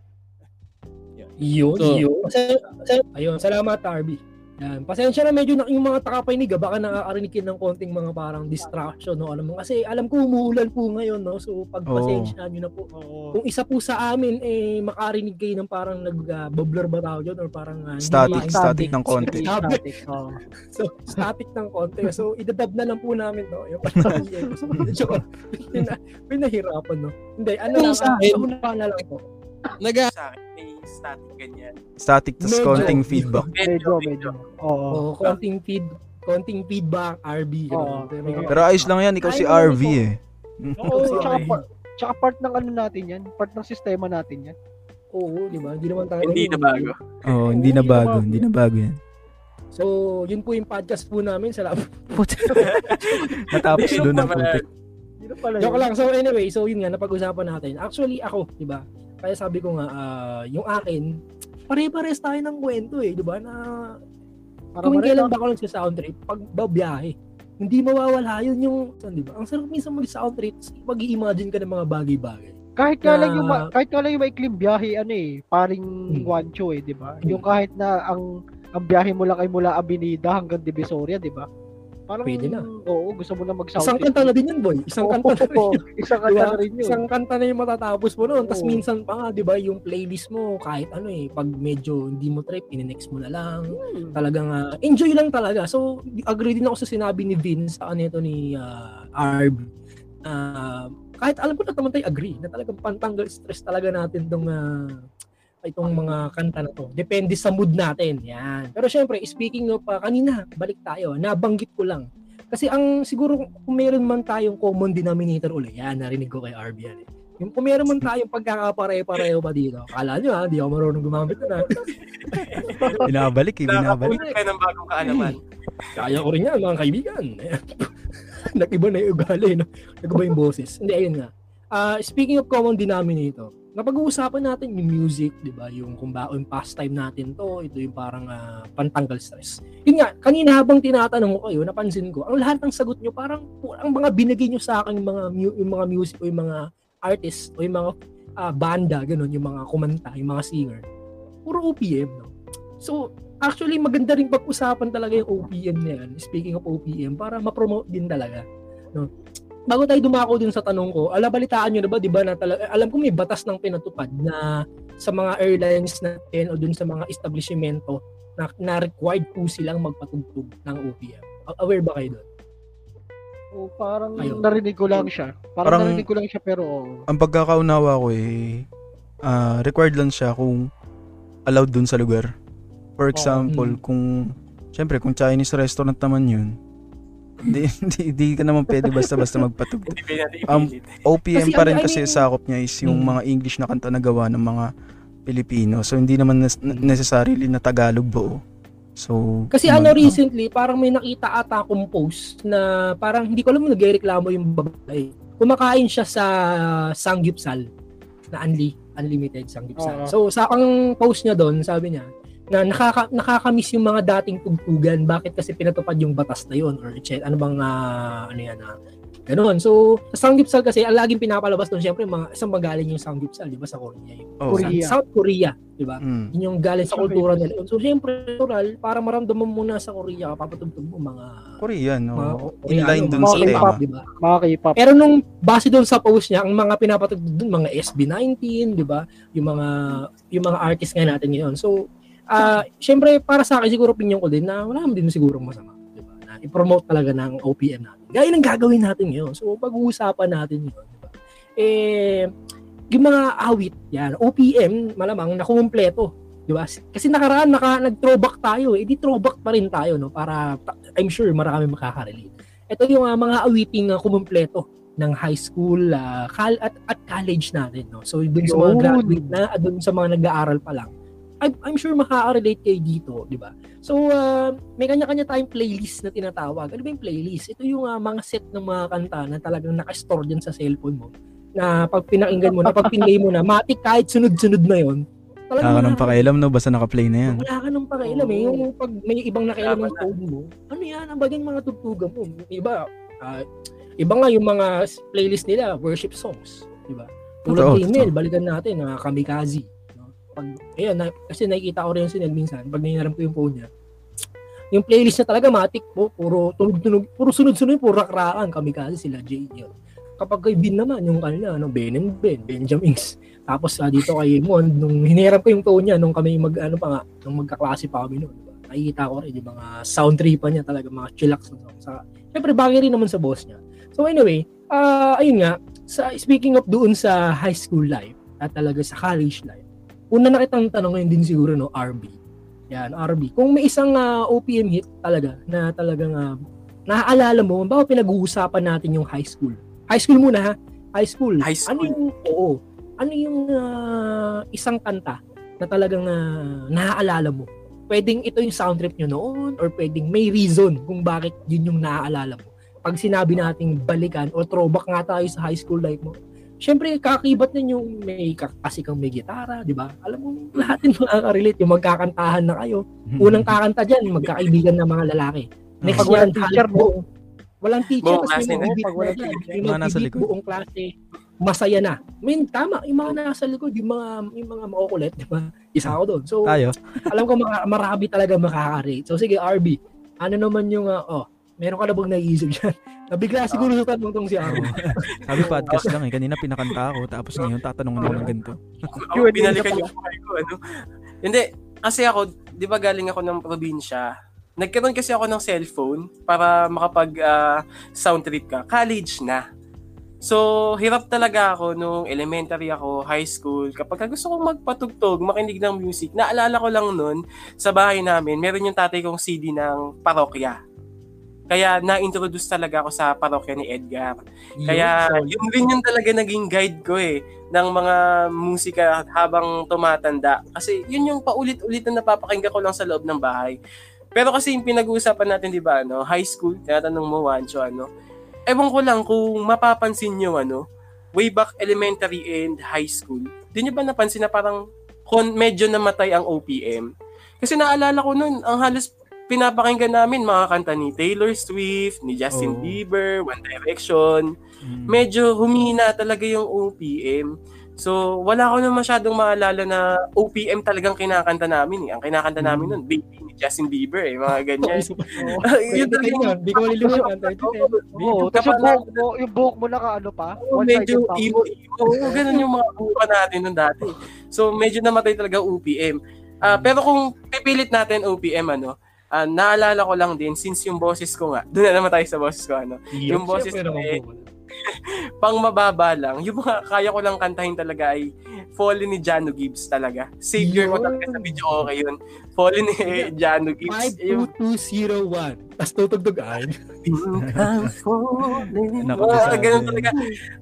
Yun, So- yun. Sa, sa, ayun, salamat, Arby. Yan. Pasensya na medyo na, yung mga takapanig, ah, baka nakakarinig kayo ng konting mga parang distraction, no? Alam mo, kasi alam ko umuulan po ngayon, no? So, pagpasensya nyo na po. Oo. Kung isa po sa amin, eh, makarinig kayo ng parang nag-bubbler ba tawag yun? Or parang ah, hindi Static, maintindihan. static ng konti. Static. Oo. So, static ng konti. So, idadab na lang po namin, no? Yung yun. So, medyo, pina- pinahirapan, no? Hindi, ano lang, sa sa akin- na lang po. Naga sa akin, static ganyan. Static tas Medyo. konting feedback. Medyo, medyo. Oo. Oo, konting feed, konting feedback, RB. Oo. Pero, Pero ayos lang yan, ikaw si Ayos lang RV ito. eh. Oo, Sorry. tsaka, part, tsaka part ng ano natin yan. Part ng sistema natin yan. oo, di ba? Hindi naman tayo. Hindi na bago. Oo, hindi na bago, hindi na bago yan. So, yun po yung podcast po namin. Salamat. Natapos doon ang putik. Joke lang. So, anyway, so yun nga, napag-usapan natin. Actually, ako, di ba? Kaya sabi ko nga, ah, yung akin, pare-pares tayo ng kwento eh, di ba? Na Para kung kailan ba ako nagsa-sound trip, pag babiyahe, hindi mawawala yun yung, di ba? Ang sarap minsan mag-sound trip, mag-i-imagine ka ng mga bagay-bagay. Kahit nga lang yung kahit nga lang yung maikling biyahe ano eh, paring Hmm. Guancho eh, 'di ba? Hmm. Yung kahit na ang ang biyahe mo lang ay mula Avenida hanggang Divisoria, 'di ba? Parang Pwede na. Oo, gusto mo na mag-sound Isang kanta na din yun, boy. Isang kanta na rin yun. Isang kanta na rin yun. Isang kanta na yung matatapos mo noon. Tapos minsan pa nga, di ba, yung playlist mo, kahit ano eh, pag medyo hindi mo trip, ininext mo na lang. Hmm. Talagang ah, enjoy lang talaga. So, agree din ako sa sinabi ni Vince sa kanito ni uh, Arb. Ah, kahit alam ko na naman tayo agree na talagang pantanggal stress talaga natin tong ah, itong mga kanta na to. Depende sa mood natin. Yan. Pero syempre, speaking of ah, kanina, balik tayo. Nabanggit ko lang. Kasi ang siguro kung meron man tayong common denominator ulit, yan, narinig ko kay Arb yan eh. Yung kung meron man tayong pagkakapare-pareho pa dito, kala nyo ha, di ako marunong gumamit na. Binabalik eh, binabalik. Nakapulot ka ng bagong kaalaman. Kaya ko rin yan, mga kaibigan. Nag-iba na yung ugali, no? Nag-iba yung boses. Hindi, ayun nga. Ah, speaking of common denominator, napag-uusapan natin yung music, di ba? Yung kung ba yung pastime natin to, ito yung parang ah, pantanggal stress. Yun nga, kanina habang tinatanong ko kayo, napansin ko, ang lahat ng sagot nyo, parang ang mga binigay nyo sa akin yung mga, yung mga music o yung mga artist o yung mga ah, banda, ganun, yung mga kumanta, yung mga singer, puro OPM, no? So, actually, maganda rin pag-usapan talaga yung OPM na yan. Speaking of OPM, para ma-promote din talaga. No? Bago tayo dumako dun sa tanong ko, ala balitaan nyo na ba, di ba, na talaga, alam ko may batas ng pinatupad na sa mga airlines natin o dun sa mga establishmento na, na required po silang magpatugtog ng OPM. Aware ba kayo doon? Oo, parang Ayun. narinig ko lang siya. Parang, Parang- narinig ko lang siya pero Ang pagkakaunawa ko eh, ah, required lang siya kung allowed dun sa lugar. For example, Mm. kung, syempre, kung Chinese restaurant naman yun, di, di, di ka naman pwede basta-basta magpatugtog. Hindi pa natin Um. OPM pa ano, rin I kasi sakop niya is yung Mm. mga English na kanta na gawa ng mga Pilipino. So, hindi naman necessarily na Tagalog buo. So, Kasi ano recently, parang may nakita ata akong post na parang hindi ko alam kung nagreklamo yung babae. Kumakain siya sa Sanggipsal na unli, unlimited Sanggipsal. Oo. So sa ang post niya doon, sabi niya na nakaka nakakamiss yung mga dating tugtugan. Bakit kasi pinatupad yung batas na yun or etc. Ano bang ah, ano yan ah, Ganon. So, sa Sanggipsal kasi, ang laging pinapalabas doon, syempre, mga, isang magaling yung Sanggipsal, di ba, sa Korea. Yung, Oh. Korea. South Korea, di ba? Mm. Yun yung galing sa kultura nila. So, syempre, natural, para maramdaman mo na sa Korea, papatugtog mo mga... Korean, mga no? Koreano, Inline dun mga sa K-pop, tema. di ba? mga K-pop. Pero nung base doon sa post niya, ang mga pinapatugtog doon, mga SB19, di ba? Yung mga yung mga artist nga natin ngayon. So, ah syempre, para sa akin, siguro opinion ko din na wala naman din siguro masama. Di ba? Na i-promote talaga ng OPM natin. Gaya ng gagawin natin ngayon. So, pag-uusapan natin yun. Di ba? Eh, yung mga awit, yan, OPM, malamang nakumpleto. Di ba? Kasi nakaraan, naka, nag-throwback tayo. Eh, di throwback pa rin tayo, no? Para, I'm sure, marami makaka-relate. Ito yung ah, mga awiting uh, kumumpleto ng high school ah, kal- at, at college natin. No? So, dun sa mga graduate na, dun sa mga nag-aaral pa lang. I'm, I'm sure makaka-relate kayo dito, di ba? So, ah, may kanya-kanya tayong playlist na tinatawag. Ano ba yung playlist? Ito yung ah, mga set ng mga kanta na talagang naka-store dyan sa cellphone mo na pag pinakinggan mo na, pag pinlay mo na, matik kahit sunod-sunod na yon Wala ka nang pakialam, no? Basta naka-play na yan. wala ka nang pakialam eh. Yung pag may ibang nakialam ng phone mo, ano yan, ang bagay mga tugtugan mo. Iba, ah, iba nga yung mga playlist nila, worship songs. Diba? Tulad Totoo, kay Mel, balikan natin, na kamikaze. Pag, ayun, na, kasi nakikita ko rin si Nel minsan, pag ninaram ko yung phone niya, Yung playlist niya talaga matik po, puro tunog-tunog, puro sunod-sunod, puro rakrakan kami kasi sila Jay yun. Kapag kay Bin naman, yung kanila, ano, Ben and Ben, Benjamins. Tapos ah, dito kay Mon, nung hiniram ko yung tone niya, nung kami mag, ano pa nga, nung magkaklase pa kami noon. Diba? Nakikita ko rin yung mga sound tripa niya talaga, mga chillax. na songs. Sa, Siyempre, bagay rin naman sa boss niya. So anyway, ah ayun nga, sa, speaking of doon sa high school life, at talaga sa college life, una na kitang tanong ngayon din siguro, no, RB. Yan, RB. Kung may isang ah, OPM hit talaga, na talagang uh, naaalala mo, baka pinag-uusapan natin yung high school. High school muna ha, high school. High school. Ano yung, oo, ano yung ah, isang kanta na talagang ah, naaalala mo? Pwedeng ito yung sound trip nyo noon or pwedeng may reason kung bakit yun yung naaalala mo. Pag sinabi nating balikan or throwback nga tayo sa high school life mo, Siyempre, kakibat din yung may ka- kasi kang may gitara, di ba? Alam mo, lahat din makaka-relate. Yung magkakantahan na kayo. Unang kakanta dyan, yung magkakaibigan na mga lalaki. Next Pag walang yan, teacher, buong- Walang teacher, Buong na. mag-beat Pag walang na teacher. Mga nasa likod. buong klase. Masaya na. I mean, tama. Yung mga nasa likod, yung mga, yung mga makukulit, di ba? Isa ako doon. So, Tayo. alam ko mga, marami talaga makaka-rate. So, sige, RB. Ano naman yung, uh, oh, meron ka na bang naiisip dyan? Nabigla siguro sa tanong tong si RB. Sabi podcast lang eh. Kanina pinakanta ako. Tapos ngayon tatanungan ako ng ganito. Oh, binalikan yung buhay ko, ano? Hindi, kasi ako, di ba galing ako ng probinsya, nagkaroon kasi ako ng cellphone para makapag ah, sound trip ka. College na. So, hirap talaga ako nung elementary ako, high school. Kapag gusto kong magpatugtog, makinig ng music, naalala ko lang nun, sa bahay namin, meron yung tatay kong CD ng parokya. Kaya na-introduce talaga ako sa parokya ni Edgar. Kaya yun rin yung talaga naging guide ko eh ng mga musika habang tumatanda. Kasi yun yung paulit-ulit na napapakinggan ko lang sa loob ng bahay. Pero kasi yung pinag-uusapan natin, di ba, ano, high school, tinatanong mo, Wancho, ano, ewan ko lang kung mapapansin nyo, ano, way back elementary and high school, di nyo ba napansin na parang kon medyo namatay ang OPM? Kasi naalala ko nun, ang halos pinapakinggan namin mga kanta ni Taylor Swift, ni Justin Oo. Bieber, One Direction, Mm. medyo humina talaga yung OPM. So, wala ko na masyadong maalala na OPM talagang kinakanta namin eh. Ang kinakanta namin nun, Baby ni Justin Bieber eh, mga ganyan. yun talaga yung Hindi ko malilimutan. Oo, tapos yung buhok mo, yung buhok mo naka ano pa? One-sided medyo pa. emo-emo. Oo, ganun yung mga buka natin nung dati. So, medyo namatay talaga OPM. Ah, pero kung pipilit natin OPM, ano, ah, naalala ko lang din, since yung boses ko nga, doon na naman tayo sa boses ko, ano, yung boses ko eh, pang mababa lang, yung mga kaya ko lang kantahin talaga ay Fallen ni Jano Gibbs talaga. Savior ko Yun. talaga sa video okay yun. Fallen ni Jano Gibbs. Yung 52201. Tapos tutugtog ay. Ganun talaga.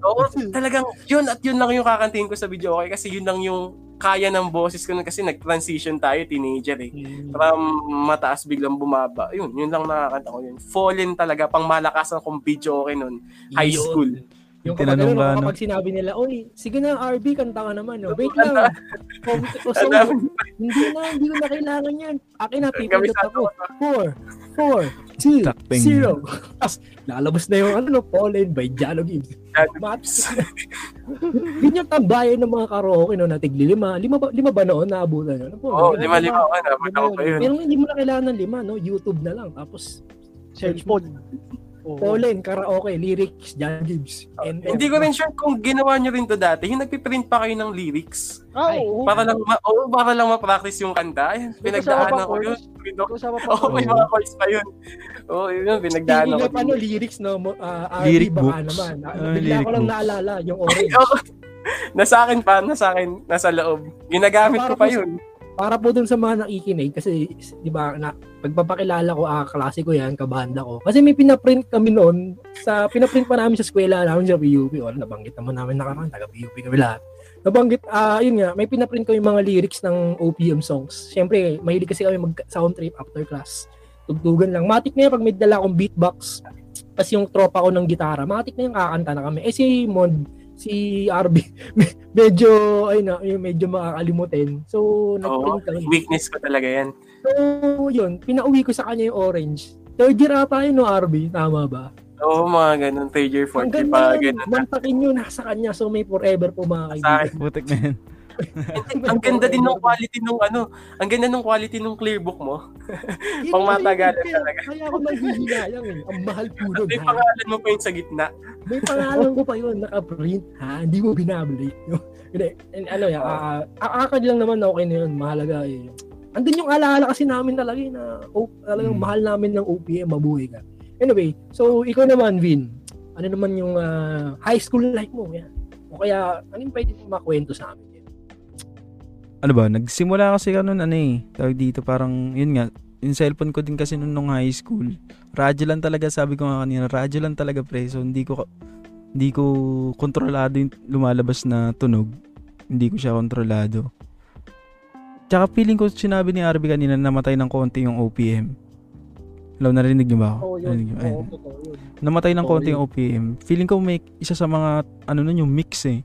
Oo, talagang yun at yun lang yung kakantahin ko sa video okay kasi yun lang yung kaya ng boses ko nun kasi nag-transition tayo, teenager eh. From mataas biglang bumaba. Yun, yun lang nakakanta ko yun. Fallen talaga, pang malakas kong video okay nun. High Yun. school. Yung Tinanong kapag, ka, ano, no? kapag sinabi nila, oy, sige na, RB, kanta ka naman. No? Wait lang. Oh, oh, so, hindi na, hindi ko na kailangan yan. Akin na, pipindot ako. 4, 4, 2, Takping. 0. Tapos, lalabas na yung ano, Fallen by Jalo Gibbs. Mat- Yun yung tambayan ng mga karaoke no, na tigli lima. Lima ba, lima ba noon naabutan yun? Oo, lima-lima ko na. Ba't ako pa yun? Pero hindi mo na kailangan ng lima, no? YouTube na lang. Tapos, Cellphone. Oo. Fallen, karaoke, lyrics, Jan Gibbs. And, Hindi ko rin sure kung ginawa nyo rin to dati. Yung nagpiprint pa kayo ng lyrics. Ah, Ay, oo. Para lang, ma- oo, para lang ma-practice yung kanta. May pinagdaanan ko yun. Kasama pa Oo, may Oo. mga chords pa yun. Oo, yun, pinagdaanan ko. of ano, lyrics, no? ah, RB, Lyric baka books. naman. Ah, Ah, bigla lyric ko lang books. naalala, yung orange. Nasa akin pa, nasa akin, nasa loob. Ginagamit ko pa yun. Para po dun sa mga nakikinig, kasi, di ba, na, pagpapakilala ko, ah, klase ko yan, kabanda ko. Kasi may pinaprint kami noon, sa, pinaprint pa namin sa eskwela namin sa PUP, o nabanggit naman namin nakaraan, taga PUP kami lahat. Nabanggit, ah, yun nga, may pinaprint yung mga lyrics ng OPM songs. Siyempre, mahilig kasi kami mag-sound trip after class. Tugtugan lang. Matik na yan pag may dala akong beatbox, tapos yung tropa ko ng gitara, matik na yung kakanta na kami. Eh si Mod, si RB, medyo, ay na, yung medyo makakalimutin. So, nag-print kami. weakness ko talaga yan. So, yun, pinauwi ko sa kanya yung orange. Third year ata yun, no, RB? Tama ba? Oo, mga ganun. Third year, fourth year, pa ganun. mantakin yun, nasa kanya. So, may forever po mga Sa kaibigan. akin. Putik na yan. ang ganda din ng quality nung ano, ang ganda ng quality nung clear book mo. Pang matagalan talaga. Kaya ako nanghihinayang eh. Ang mahal po nun. May pangalan mo pa yun sa gitna. May pangalan ko pa yun, naka-print, ha? Hindi mo binabalik. Hindi, and ano yan, ah, uh, lang naman na okay na yun, mahalaga eh. Andun yung alaala kasi namin talaga eh, na oh, talagang Mm. mahal namin ng OPM, mabuhay ka. Anyway, so ikaw naman, Vin, ano naman yung ah, high school life mo? Yan. O kaya, ano yung pwede mo makwento sa amin? Ano ba, nagsimula kasi ka nun, ano eh, tawag dito, parang, yun nga, yung cellphone ko din kasi nun nung high school, radyo lang talaga, sabi ko nga kanina, radyo lang talaga pre, so hindi ko, hindi ko kontrolado yung lumalabas na tunog, hindi ko siya kontrolado. Tsaka feeling ko sinabi ni Arby kanina na namatay ng konti yung OPM. Hello, narinig niyo ba ako? Oo, yun. Narinig niyo? Ayun. Oo, totoo yun. namatay ng konti yun. yung OPM. Feeling ko may isa sa mga ano nun yung mix eh.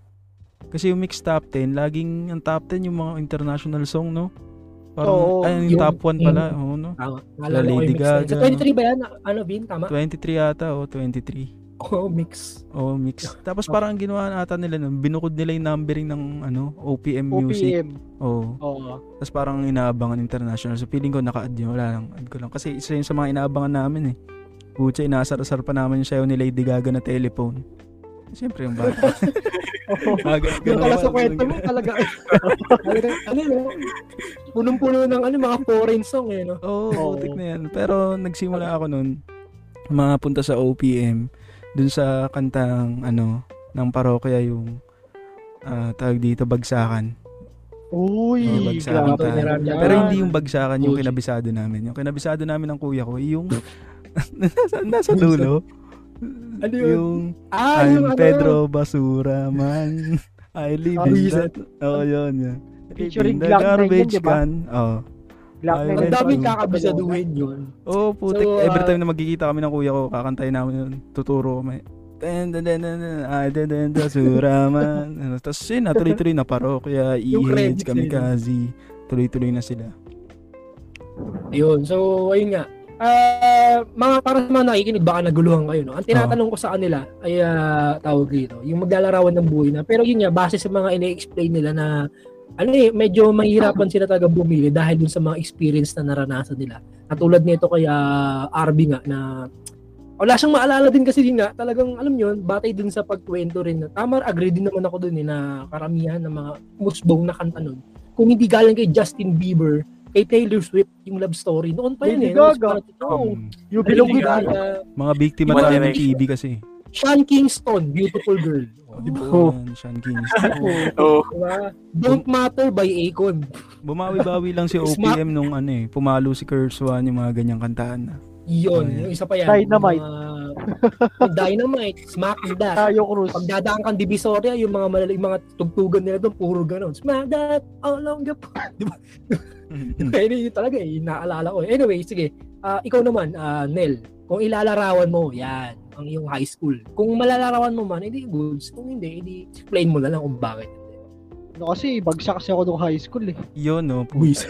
Kasi yung mix top 10, laging ang top 10 yung mga international song, no? Parang, Oo, ay, yung, yung- top 1 pala, oo, no? Tama. Ko Lady yung yun. Sa Gaga, 23 ba yan? Ano, Vin? Tama? 23 yata, o 23. Oo, mix. Oo, mix. Tapos parang ang ginawa ata nila nun, binukod nila yung numbering ng ano, OPM music. OPM. Oo. Oo. Tapos parang inaabangan international. So feeling ko naka-add yun. Wala lang. Add ko lang. Kasi isa yun sa mga inaabangan namin eh. Pucha, inaasar-asar pa namin yung sayo ni Lady Gaga na telephone. Siyempre yung bata. Aga- Yung ganun pala pa, sa kwento mo talaga. talaga ano yun? Punong-puno ng ano, mga foreign song eh, no? Oo, Oo. putik na yan. Pero nagsimula ako nun, mga punta sa OPM, dun sa kantang, ano, ng parokya yung, ah, tawag dito, bagsakan. Uy, Oo, bagsakan grabe. Pero hindi yung bagsakan yung kinabisado namin. Yung kinabisado namin ng kuya ko, yung, nasa, nasa dulo. Ano yun? Yung, Ah, yung I'm ano, Pedro Basura man. I live Ah, in that. Oo, yun, yun. Featuring Glock 9 yun, garbage di ba? can. Oo. Black Ay, Knight Ang Medyo- daming kakabisaduhin yun. Oo, oh, putik. So, Every ah, time na magkikita kami ng kuya ko, kakantayin namin yun. Tuturo kami. Den, den, den, den, ay, den, den, basura man. Ano, Tapos yun, na, tuloy-tuloy na parokya, Yung EH, kamikaze. Tuloy-tuloy na sila. Ayun, so ayun nga. Ah, mga para sa mga nakikinig baka naguluhan kayo no. Ang tinatanong ko sa kanila ay ah, tawag dito, yung maglalarawan ng buhay na. Pero yun nga base sa mga ine-explain nila na ano eh, medyo mahirapan sila talaga bumili dahil dun sa mga experience na naranasan nila. Katulad nito kay ah, RB nga na wala siyang maalala din kasi din nga talagang alam niyo batay dun sa pagkwento rin na tama agree din naman ako dun eh na karamihan ng mga musbong na kanta nun kung hindi galing kay Justin Bieber kay Taylor Swift yung love story noon pa yun Lady eh Gaga. Um, Yung Lady bilog Gaga, Gaga. mga biktima One tayo ng. TV kasi. Sean Kingston Beautiful Girl Oh, di ba Oh. Sean Kingston. Oo. Diba? Don't Matter by Akon Bumawi-bawi lang si. OPM nung ano eh, pumalo si Kurswan yung mga ganyang kantaan na. yun Oh, yung isa pa yan Dynamite. Mga- Dynamite Smack That Tayo Cruz. pag dadaan kang Divisoria yung mga malali, mga tugtugan nila doon puro ganun Smack That along the Pero yun talaga eh, naalala ko. Anyway, sige. Ah, ikaw naman, ah, Nel, kung ilalarawan mo, yan, ang iyong high school. Kung malalarawan mo man, edi goods. Kung hindi, edi explain mo na lang kung bakit. No, kasi bagsak kasi ako nung high school eh. Yun, no. Buwis.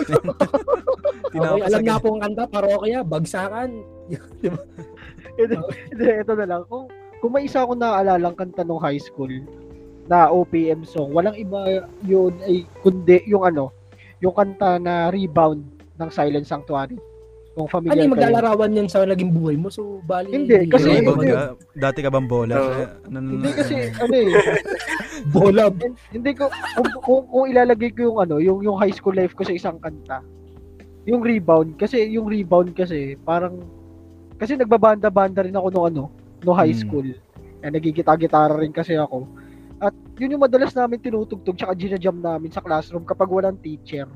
Tinapos Okay, alam na po ang kanta, parokya, bagsakan. Hindi, hindi, ito na lang. Kung, kung may isa akong naaalala kanta nung high school na OPM song, walang iba yun ay kundi yung ano, yung kanta na Rebound ng Silent Sanctuary. Kung Ano familiar yung kayo. maglalarawan yan sa naging buhay mo? So, bali... Hindi, kasi- Kasi, hindi. dati ka bang bola? Oo. Kaya, ano, Hindi kasi ano eh, Bola. hin- hindi ko kung, kung, kung ilalagay ko yung ano, yung yung high school life ko sa isang kanta. Yung rebound kasi yung rebound kasi parang kasi nagbabanda-banda rin ako nung ano, no high Hmm. school. Eh, nagigita-gitara rin kasi ako. At yun yung madalas namin tinutugtog tsaka ginajam namin sa classroom kapag walang teacher.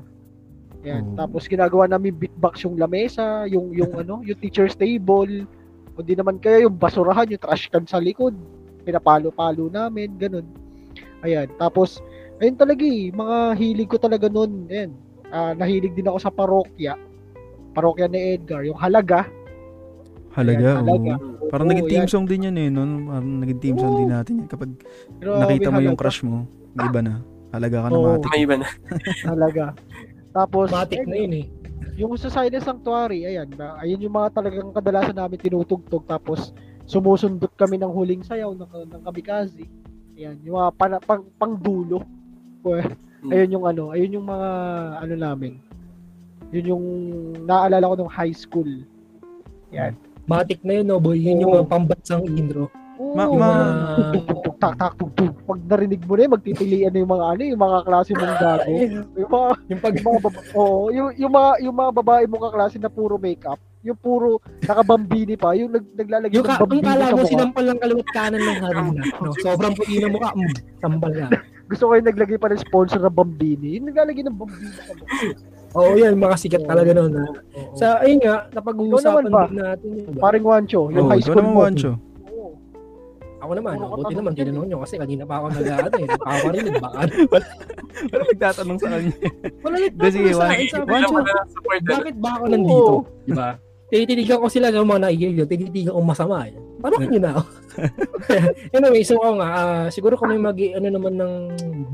Yan. Oh. Tapos ginagawa namin beatbox yung lamesa, yung yung ano, yung teacher's table. O di naman kaya yung basurahan, yung trash can sa likod. Pinapalo-palo namin, ganun. Ayan. Tapos, ayun talaga eh, mga hilig ko talaga noon. Ayan. Ah, nahilig din ako sa parokya. Parokya ni Edgar, yung halaga. Halaga, Ayan, halaga. oo. Parang Oo, naging team yan. song din yan eh, no? Parang naging team song Oo. din natin yan. Kapag Grabe, nakita mo yung crush mo, may iba na. Halaga ka na Oo. matik. May iba na. Halaga. Tapos, Matic na yun eh. yung sa Silent Sanctuary, ayan, na, ayun yung mga talagang kadalasan namin tinutugtog. Tapos, sumusundot kami ng huling sayaw ng, ng kamikaze. Ayan, yung mga pana, pang, pangdulo. Pwe- Hmm. Ayun yung ano, ayun yung mga ano namin. Yun yung naalala ko nung high school. Yan. Matik na yun, no, boy. Yun yung mga pambansang intro. Ma- ma- tug tak tak tug tug. Pag narinig mo na yun, magtitilian na yung mga ano, yung mga klase mong gago. Yung mga yung pag yung mga baba, oo, yung, yung mga yung mga babae mong kaklase na puro makeup, yung puro nakabambini pa, yung nag, naglalagay yung ang bambini kala sa mo sinampal ng kaliwat kanan ng harina. No, sobrang puti na mukha. Mm, sambal ka. Gusto ko yung naglagay pa ng sponsor ng bambini. Yung naglalagay ng bambini sa mukha. Oo, yan. Mga sikat talaga noon. Ha. Oo. Sa, ayun nga, napag-uusapan ba? din natin yun. Ba? Paring Wancho, yung Oh, high school naman, mo. Wancho. Ako naman, oh, buti naman tinanong nyo kasi kanina pa ako nag-ano eh. Nakakarinig baka. Wala nagtatanong sa kanya. Wala nagtatanong sa akin. Sabi ko, Wala na ano. bakit ba ako nandito? Diba? Tinitinigan ko sila sa mga nakikinig yun. Tinitinigan ko masama eh. Parang nyo na ako. anyway, so ako nga, ah, siguro kung may mag ano naman ng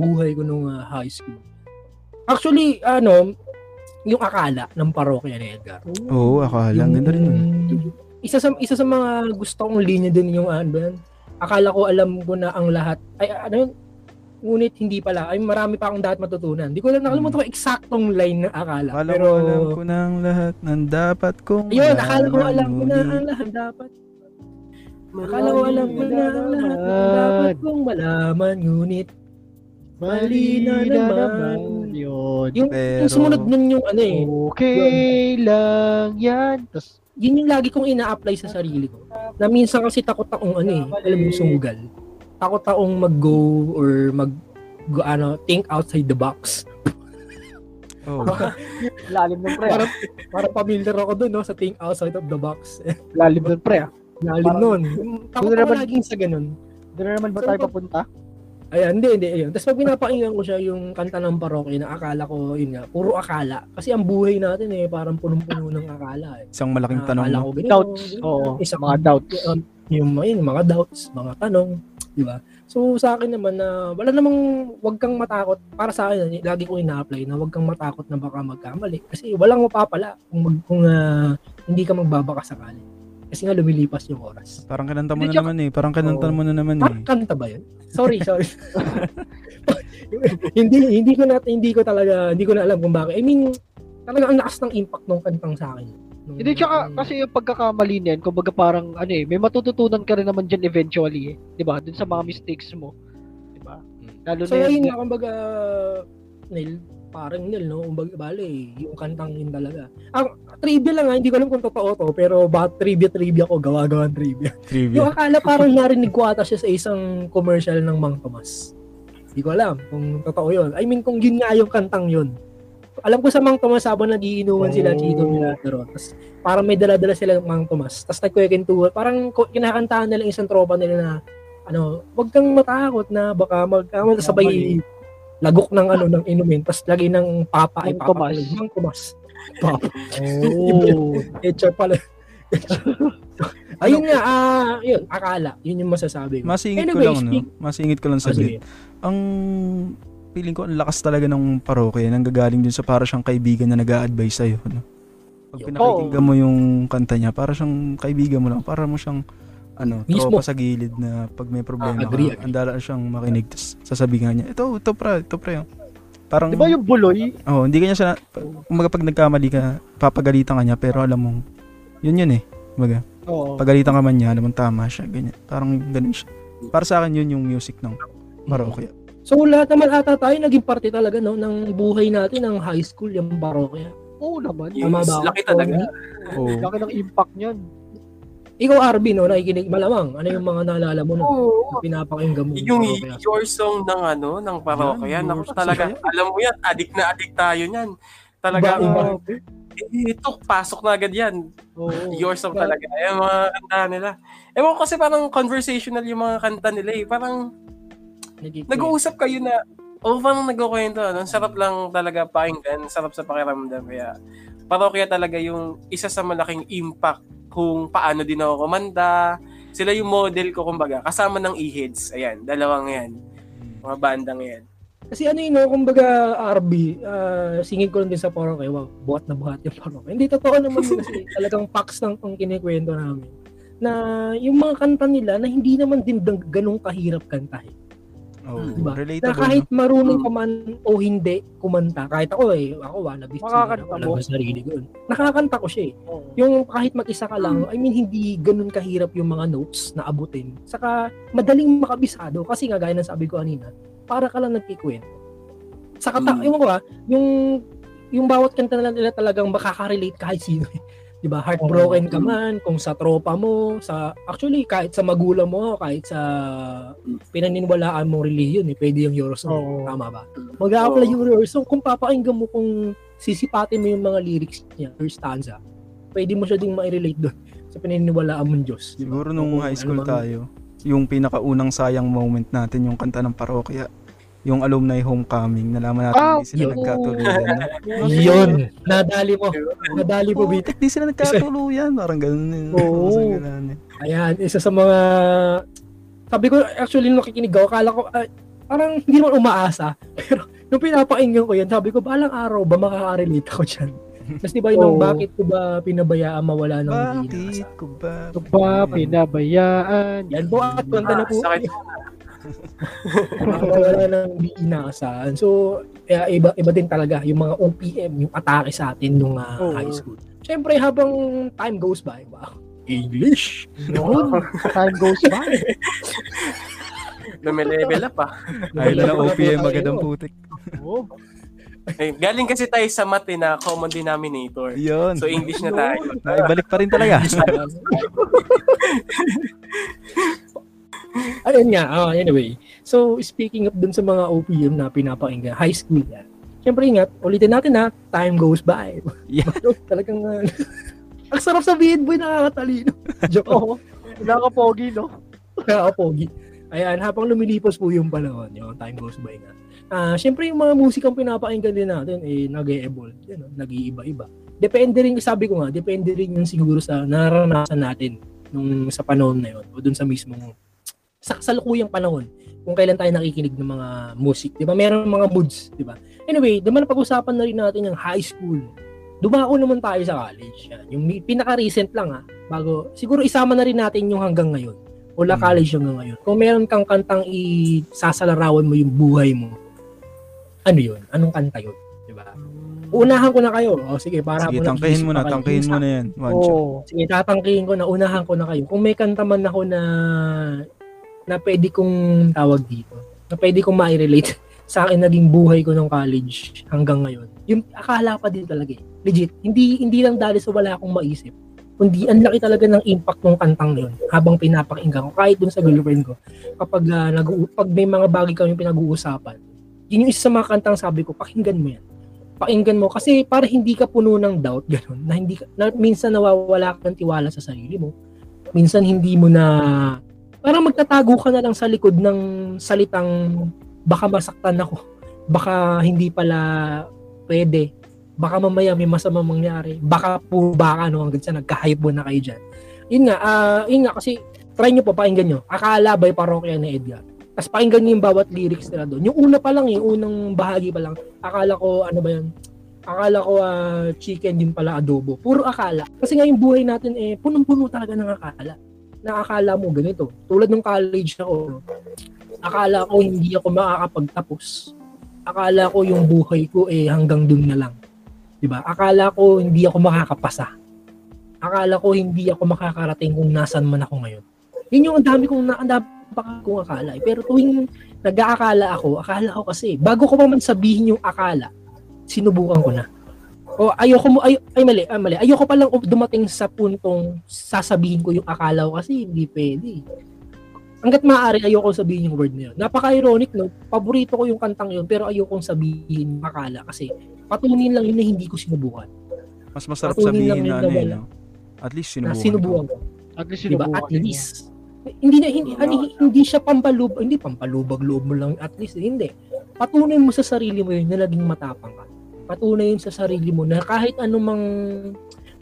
buhay ko nung ah, high school. Actually, ano, yung akala ng parokya ni Edgar. Oo, akala. Ang ganda rin. Yung- Isa sa isa sa mga gusto kong linya din yung ano ba yan? Akala ko alam ko na ang lahat. Ay ano yun? Ngunit hindi pala. Ay marami pa akong dapat matutunan. Hindi ko lang nakalimutan ko eksaktong line ng akala. Akala pero ko alam ko na ang lahat ng dapat kong Ayun, akala ko alam ko na ang lahat dapat. Akala ko alam ko na ang lahat ng dapat kong malaman. Ngunit Mali na naman. Yun. yung, Pero- yung sumunod nun yung ano eh. Okay lang yan. Tapos, Yun yung lagi kong ina-apply sa sarili ko. Na minsan kasi takot akong ano eh. Alam mo yung sumugal. Takot akong mag-go or mag go, ano, think outside the box. Oh. lalim ng pre. ah. Parang, parang familiar ako dun, no, sa think outside of the box. Lalim ng pre. ah. Lalim Parang- nun. Takot ako naman- laging sa ganun. Doon na naman ba So, tayo papunta? Ayan, hindi, hindi. Ayun. Tapos pag pinapakinggan ko siya yung kanta ng parokya na akala ko, yun nga, puro akala. Kasi ang buhay natin eh, parang punong-puno ng akala eh. Isang malaking Na tanong. akala ko ganito, Doubts. Oo. Isang Mga doubts. um, yung, yun, mga doubts, mga tanong, di ba? So sa akin naman na wala namang wag kang matakot para sa akin lagi ko ina-apply na wag kang matakot na baka magkamali kasi walang mapapala kung mag, kung ah, hindi ka magbabaka sakali. Kasi nga lumilipas yung oras. Parang kinanta mo Hindi, na naman eh. Parang kinanta Oo. mo na naman eh. kanta ba 'yun? Sorry, sorry. hindi hindi ko na hindi ko talaga hindi ko na alam kung bakit. I mean, talaga ang lakas ng impact ng kantang sa akin. Nung- Hindi, tsaka nung- kasi yung pagkakamali niyan, kumbaga parang ano eh, may matututunan ka rin naman dyan eventually eh. Di ba? Dun sa mga mistakes mo. Di ba? Lalo So na yun. nga, kumbaga, Neil, parang Neil, no? Kumbaga, bale, yung kantang yun talaga. Ang trivia lang ha, hindi ko alam kung totoo to, pero bakit trivia-trivia ko, gawa-gawa trivia. Yung Trivia. akala parang narinig ko ata siya sa isang commercial ng Mang Tomas. Hindi ko alam kung totoo yun. I mean, kung yun nga yung kantang yun. Alam ko sa Mang Tomas habang nagiinuman sila Oh. Chito Milagro. Tapos parang may dala-dala sila ng Mang Tomas. Tapos nagkwekentuhan. Parang kinakantahan nila yung isang tropa nila na ano, wag kang matakot na baka mag uh, sabay lagok ng ano ng inumin tapos lagi ng papa ay papa pala. Mang Tomas. Papa. Oh. Echa pala. Ayun nga, ah, yun, akala. Yun yung masasabi ko. Masingit ko Anyway, lang, no? Masingit ko lang Ah, sige. saglit. Ang feeling ko, ang lakas talaga ng parokya. Nanggagaling dun sa para siyang kaibigan na nag advise sa'yo. No? Pag pinakikinggan mo yung kanta niya, para siyang kaibigan mo lang. Para mo siyang ano, Mismo. tropa sa gilid na pag may problema Ah, agree, ka, agree. ang dala siyang makinig. Tapos sasabihin niya, ito, ito pre, ito pre. Parang, Di ba yung buloy? oh, hindi kanya siya, kumaga pag nagkamali ka, papagalitan ka niya, pero alam mong, yun yun eh. Kumaga, Oo. pagalitan ka man niya, alam mong tama siya, ganyan. Parang ganun siya. Para sa akin, yun yung music ng parokya. So lahat naman ata tayo naging parte talaga no ng buhay natin ng high school yung parokya. Oo naman. Yes, Tama ba laki talaga. Oo. Laki ng impact niyan. Ikaw Arby no, nakikinig malamang. Ano yung mga naalala mo no? Na pinapakinggan mo. Yung parokya? your song ng ano, ng parokya, Yan, naku talaga, alam mo yan, adik na adik tayo niyan. Talaga, Iba, iba. eh, ito, pasok na agad yan. Oo. Your song Ba- talaga. Yung mga kanta nila. Ewan kasi parang conversational yung mga kanta nila eh. Parang Naging- nag-uusap kayo na, o parang nagkukwento, ano, ang sarap lang talaga pakinggan, sarap sa pakiramdam. Kaya, parokya talaga yung isa sa malaking impact kung paano din ako kumanda. Sila yung model ko, kumbaga, kasama ng e-heads. Ayan, dalawang yan. Mga bandang yan. Kasi ano yun, no, kumbaga RB, ah, singing ko lang din sa parokya, wow, buhat na buhat yung parokya. Hindi totoo naman yun kasi talagang facts lang ang kinikwento namin. Na yung mga kanta nila na hindi naman din ganun kahirap kantahin. Oh, Diba? relatable. na kahit no? marunong ka man o hindi kumanta, kahit ako eh, ako wala, bis Makakanta wala mo. ba sarili ko. Nakakanta ko siya eh. Oo. Yung kahit mag-isa ka lang, I mean, hindi ganun kahirap yung mga notes na abutin. Saka, madaling makabisado. Kasi nga, gaya ng sabi ko kanina, para ka lang nagkikwento. Saka, ta- Mm. yung ko ah, yung, yung bawat kanta na nila talagang makaka-relate kahit sino. eh. 'Di ba? Heartbroken ka man, kung sa tropa mo, sa actually kahit sa magulang mo, kahit sa pinaniniwalaan mong religion, eh, pwede yung your song. Oo. Tama ba? Mag-a-apply Oo. yung your song. Kung papakinggan mo kung sisipatin mo yung mga lyrics niya or stanza, pwede mo siya ding ma-relate doon sa pinaniniwalaan mong Diyos. di ba? Siguro nung Kung high school ano tayo, yung pinakaunang sayang moment natin, yung kanta ng parokya, yung alumni homecoming, nalaman natin Ah, hindi sila yun. nagkatuluyan. no? Yun! Nadali mo. Nadali mo, Oo, Bit. di sila nagkatuluyan. Parang ganun. yun. Oo. Parang ganun eh. Ayan, isa sa mga... Sabi ko, actually, nung nakikinig ako, akala ko, ah, parang hindi naman umaasa. Pero nung pinapakinggan ko yan, sabi ko, balang araw ba makaka-relate ako dyan? Tapos di ba yun, Oo. bakit ko ba pinabayaan mawala ng hindi Bakit ko ba? Ito ba, pinabayaan? Yan po at kwenta na po. Sakit. Wala nang inaasahan. So, kaya iba, iba din talaga yung mga OPM, yung atake sa atin nung ah, Oo. high school. Siyempre, habang time goes by, wow, English. Yun. Time goes by. Lumilevel up ah. Ay, na OPM magandang putik. Oo. Eh, galing kasi tayo sa math eh, na common denominator. Yun. So English na tayo. Naibalik pa rin talaga. Ayun nga, ah, anyway. So, speaking of dun sa mga OPM na pinapakinggan, high school yan. Siyempre ingat, ulitin natin na, time goes by. Yeah. Talagang, ah, ang sarap sabihin, boy, nakakatalino. Joke. Oo. Nakakapogi, no? Kakapogi. Ayan, habang lumilipos po yung panahon, yung time goes by nga. Ah, syempre yung mga musikang pinapakinggan din natin eh nag-evolve, you know, nag-iiba-iba. Depende rin, sabi ko nga, depende rin yung siguro sa naranasan natin nung sa panahon na yun o dun sa mismong sa kasalukuyang panahon kung kailan tayo nakikinig ng mga music, 'di ba? Meron mga moods, 'di ba? Anyway, naman pag-usapan na rin natin yung high school. Dumako naman tayo sa college. Yan. Yung pinaka-recent lang ha, bago siguro isama na rin natin yung hanggang ngayon. Wala Hmm. college hanggang ngayon. Kung meron kang kantang isasalarawan mo yung buhay mo, ano yun? Anong kanta yun? Di ba? Unahan ko na kayo. O sige, para Sige, habang tangkahin mo na, tangkahin mo na yan. One. Oo. Sige, tatangkihin ko na, unahan ko na kayo. Kung may kanta man ako na na pwede kong tawag dito, na pwede kong ma-relate sa akin naging buhay ko nung college hanggang ngayon. Yung akala pa din talaga eh. Legit. Hindi hindi lang dahil sa wala akong maisip. Kundi ang laki talaga ng impact ng kantang yun habang pinapakinggan ko. Kahit dun sa girlfriend ko. Kapag, ah, nag- pag may mga bagay kami pinag-uusapan, yun yung isa sa mga kantang sabi ko, pakinggan mo yan pakinggan mo kasi para hindi ka puno ng doubt ganun na hindi ka, na, minsan nawawala ka ng tiwala sa sarili mo minsan hindi mo na parang magtatago ka na lang sa likod ng salitang baka masaktan ako. Baka hindi pala pwede. Baka mamaya may masama mangyari. Baka po baka no hanggang sa nagka-hype na kayo dyan. Yun nga ah yun nga kasi try nyo po pakinggan nyo. Akala by parokya ni Edgar? Tapos pakinggan nyo yung bawat lyrics nila doon. Yung una pa lang yung unang bahagi pa lang akala ko ano ba yan akala ko ah, chicken din pala adobo. Puro akala. Kasi nga yung buhay natin eh punong-puno talaga ng akala na akala mo ganito. Tulad ng college ako akala ko hindi ako makakapagtapos. Akala ko yung buhay ko eh hanggang dun na lang. 'di ba akala ko hindi ako makakapasa. Akala ko hindi ako makakarating kung nasan man ako ngayon. Yun yung ang dami kong na ang dami kong akala eh. pero tuwing nag-aakala ako akala ko kasi bago ko pa man sabihin yung akala sinubukan ko na o ayoko mo ay, ay mali ay mali ayoko pa lang dumating sa puntong sasabihin ko yung akala ko kasi hindi pwede hanggat maaari ayoko sabihin yung word na yun. Napaka-ironic, no? Paborito ko yung kantang yun, pero ayokong sabihin yung akala kasi patunin lang yun na hindi ko sinubukan. Mas masarap Patuloy sabihin lang yun na na ano eh, wala. no? At least Na sinubukan. sinubukan ko. At least Diba? sinubukan At niya. least. Hindi na hindi, ano, hindi siya pampalub, hindi pampalubag-loob mo lang at least hindi. Patunay mo sa sarili mo yun na naging matapang ka. Patunay yun sa sarili mo na kahit anumang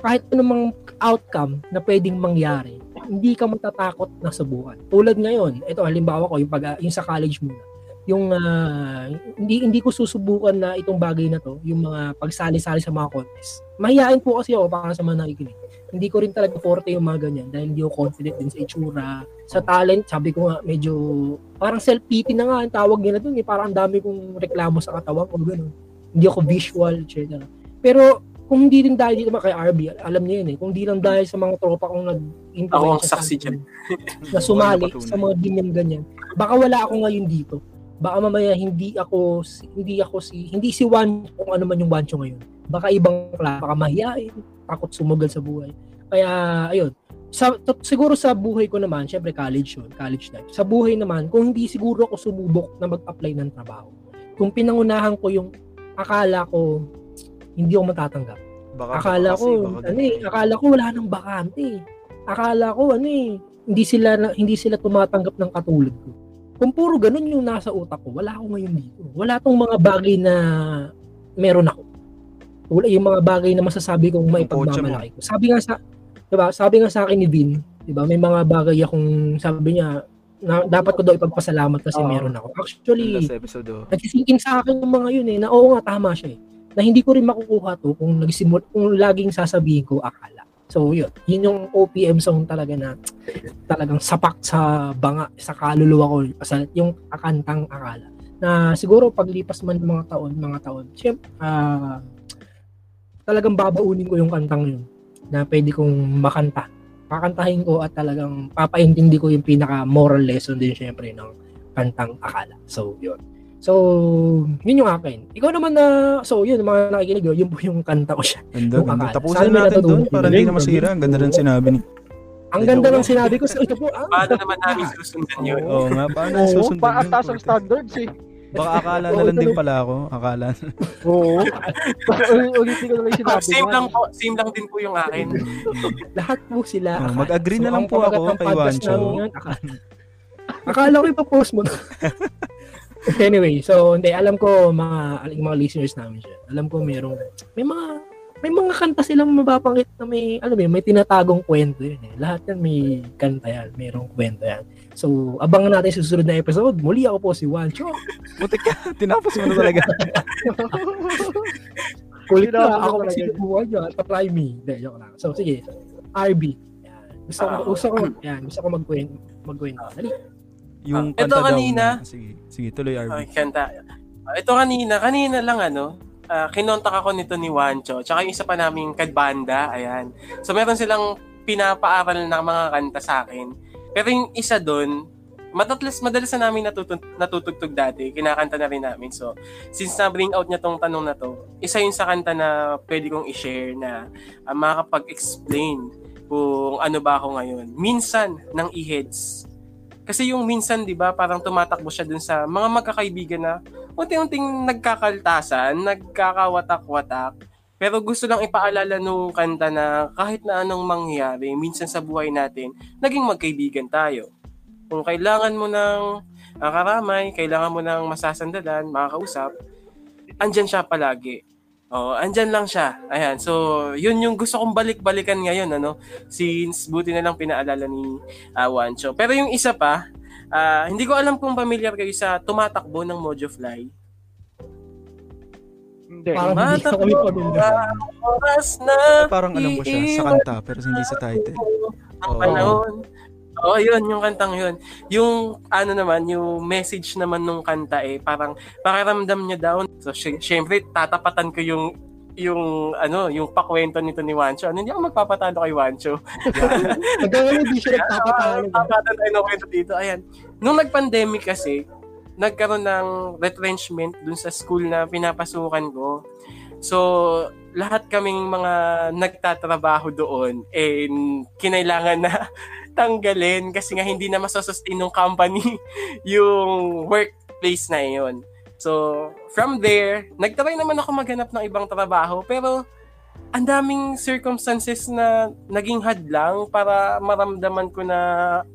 kahit anumang outcome na pwedeng mangyari, hindi ka matatakot na subukan. Tulad ngayon, ito halimbawa ko yung pag yung sa college muna. Yung ah, hindi hindi ko susubukan na itong bagay na to, yung mga pagsali-sali sa mga contest. Mahihain po kasi ako para sa mga nakikinig. Hindi ko rin talaga forte yung mga ganyan dahil hindi ako confident din sa itsura, sa talent, sabi ko nga, medyo parang self-pity na nga ang tawag nila dun. Eh. Parang ang dami kong reklamo sa katawan ko, gano'n. Hindi ako visual, etc. Pero kung hindi din dahil dito kay RB, alam niya yun eh. Kung hindi lang dahil sa mga tropa kong Ako ang nag-influence saksi dyan. na sumali sa mga ganyan-ganyan. Baka wala ako ngayon dito. Baka mamaya hindi ako si- hindi ako si hindi si Juan kung ano man yung Wancho ngayon. Baka ibang klase, baka mahihain, takot sumugal sa buhay. Kaya ayun, sa to- siguro sa buhay ko naman, syempre college yun, college life. Sa buhay naman, kung hindi siguro ako sumubok na mag-apply ng trabaho. Kung pinangunahan ko yung akala ko hindi ako matatanggap. Baka, Akala kasi, ko, baka ano eh, akala ko wala nang bakante. eh. Akala ko ano eh, hindi sila hindi sila tumatanggap ng katulad ko. Kung puro ganun yung nasa utak ko, wala ako ngayon dito. Wala tong mga bagay na meron ako. Wala yung mga bagay na masasabi kong may Yung kotse mo. pagmamalaki ko. Sabi nga sa, 'di ba? Sabi nga sa akin ni Vin, 'di ba? May mga bagay akong sabi niya na dapat ko daw ipagpasalamat kasi Oo. meron ako. Actually, episode, oh. nagsisinkin sa akin yung mga yun eh, na oo nga, tama siya eh. Na hindi ko rin makukuha to kung nagsimul kung laging sasabihin ko akala. So yun, yun yung OPM song talaga na talagang sapak sa banga, sa kaluluwa ko, sa yung akantang akala. Na siguro paglipas man mga taon, mga taon, syempre, ah, talagang babaunin ko yung kantang yun na pwede kong makanta. Kakantahin ko at talagang papaintindi ko yung pinaka moral lesson din syempre ng kantang akala. So, yun. So, yun yung akin. Ikaw naman na, so yun, mga nakikinig, yun, yun po yung kanta ko siya. Ganda, ganda. akala. Tapusin natin doon para hindi na masira. Ang ganda rin Oo. sinabi ni. Ang ganda ng sinabi ko sa ito po, ah, Paano naman namin susundan yun? Oo nga, paano susundan yun? taas ang standards eh. Baka akala na lang din pala ako. Akala na. Oo. Ulitin ko na lang yung Ah, sinabi same mo. lang po, same lang din po yung akin. lahat po sila. Oh, mag-agree na lang ang po ako kay Wancho. akala. Ko ipapost mo. na. anyway, so hindi alam ko mga yung mga listeners namin siya. Alam ko merong may mga may mga kanta silang mababangit na may ano ba, yun, may tinatagong kwento yun eh. Lahat yan may kanta yan, mayroong kwento yan. So, abangan natin sa susunod na episode. Muli ako po si Wancho. Butik ka. Tinapos mo na talaga. Kulit na ako mo kasi talaga. buwan niya. Try me. Hindi, joke lang. So, sige. RB. Yan. Gusto ko, Ah. gusto ko, yan. Gusto ko magkwento. Magkwento. Dali. Yung Ah, ito kanta daw kanina. na- Sige, sige, tuloy RB. Okay, kanta. Ah, ito kanina, kanina lang ano, ah, kinontak ako nito ni Wancho, tsaka yung isa pa naming kadbanda, ayan. So meron silang pinapaaral ng mga kanta sa akin. Pero yung isa doon, madalas, madalas na namin natutug, natutugtog dati, kinakanta na rin namin. So, since na-bring out niya tong tanong na to, isa yun sa kanta na pwede kong i-share na uh, makakapag-explain kung ano ba ako ngayon. Minsan, ng e-heads. Kasi yung minsan, di ba, parang tumatakbo siya dun sa mga magkakaibigan na unti-unting nagkakaltasan, nagkakawatak-watak. Pero gusto lang ipaalala nung kanta na kahit na anong mangyari, minsan sa buhay natin, naging magkaibigan tayo. Kung kailangan mo ng ah, karamay, kailangan mo ng masasandalan, makakausap, andyan siya palagi. Oh, andyan lang siya. Ayan. So, yun yung gusto kong balik-balikan ngayon, ano? Since buti na lang pinaalala ni ah, Wancho. Pero yung isa pa, ah, hindi ko alam kung familiar kayo sa tumatakbo ng Mojo Fly. Hindi. Parang hindi na kami pamilya. Oras na Parang alam ko siya sa kanta, pero hindi sa title. ang Oo. panahon. Oo, yun, yung kantang yun. Yung, ano naman, yung message naman nung kanta eh, parang pakiramdam niya daw. So, sy- syempre, tatapatan ko yung yung ano, yung pakwento nito ni Wancho. Ano, hindi ako magpapatalo kay Wancho. Hanggang ngayon, hindi siya nagpapatalo. Tapatan tayo ng kwento dito. Ayan. Nung nag-pandemic kasi, nagkaroon ng retrenchment dun sa school na pinapasukan ko. So, lahat kaming mga nagtatrabaho doon, eh, kinailangan na tanggalin kasi nga hindi na masasustain ng company yung workplace na yun. So, from there, nagtry naman ako maghanap ng ibang trabaho, pero ang daming circumstances na naging hadlang para maramdaman ko na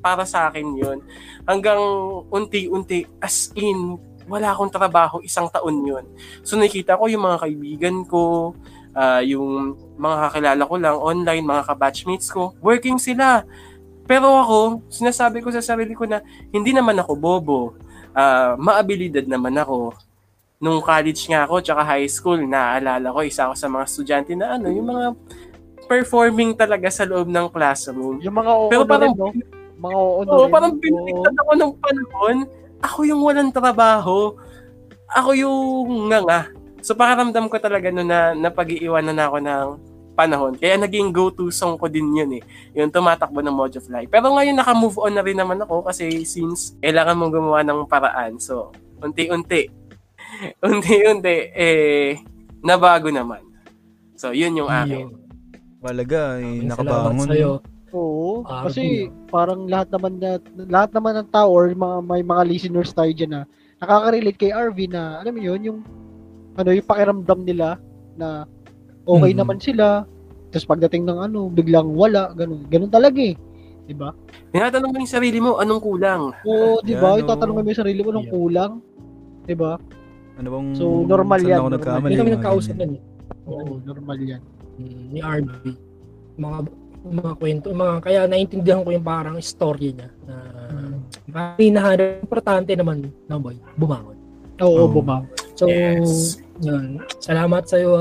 para sa akin yun. Hanggang unti-unti, as in, wala akong trabaho, isang taon yun. So nakita ko yung mga kaibigan ko, ah, yung mga kakilala ko lang online, mga kabatchmates ko, working sila. Pero ako, sinasabi ko sa sarili ko na hindi naman ako bobo. Ah, maabilidad naman ako nung college nga ako, tsaka high school, naaalala ko, isa ako sa mga estudyante na ano, yung mga performing talaga sa loob ng classroom. Yung mga oo Pero parang- no? Mga oo rin. parang Oo. binaliktad ako ng panahon. Ako yung walang trabaho. Ako yung nga nga. So pakiramdam ko talaga no na napag-iiwanan na ako ng panahon. Kaya naging go-to song ko din yun eh. Yung tumatakbo ng Mojo Fly. Pero ngayon naka-move on na rin naman ako kasi since kailangan mong gumawa ng paraan. So, unti-unti. Unti-unti, eh, nabago naman. So, yun yung akin. Yun. Malaga, eh, Maraming nakabangon. Salamat sa'yo. Oo. Ah, kasi parang lahat naman na, lahat naman ng tao or mga may mga listeners tayo diyan na nakaka-relate kay RV na alam mo yun yung ano yung pakiramdam nila na okay Mhm. naman sila tapos pagdating ng ano biglang wala ganun ganun talaga eh 'di ba? Tinatanong mo yung sarili mo, anong kulang? Oo, 'di ba? Yung tatanungin mo yung sarili mo nung Yeah. kulang, 'di ba? Ano bang... So, normal yan, ako normal. nagkamali? Hindi kami mga nagkausap nun eh. Oo, normal 'yan. Mm, ni RB. Mga mga kwento, mga kaya naintindihan ko yung parang story niya na uh, hinahanap importante naman na boy, bumangon. Oo, Oo. bumang. So, Yes. yun. Salamat sa iyo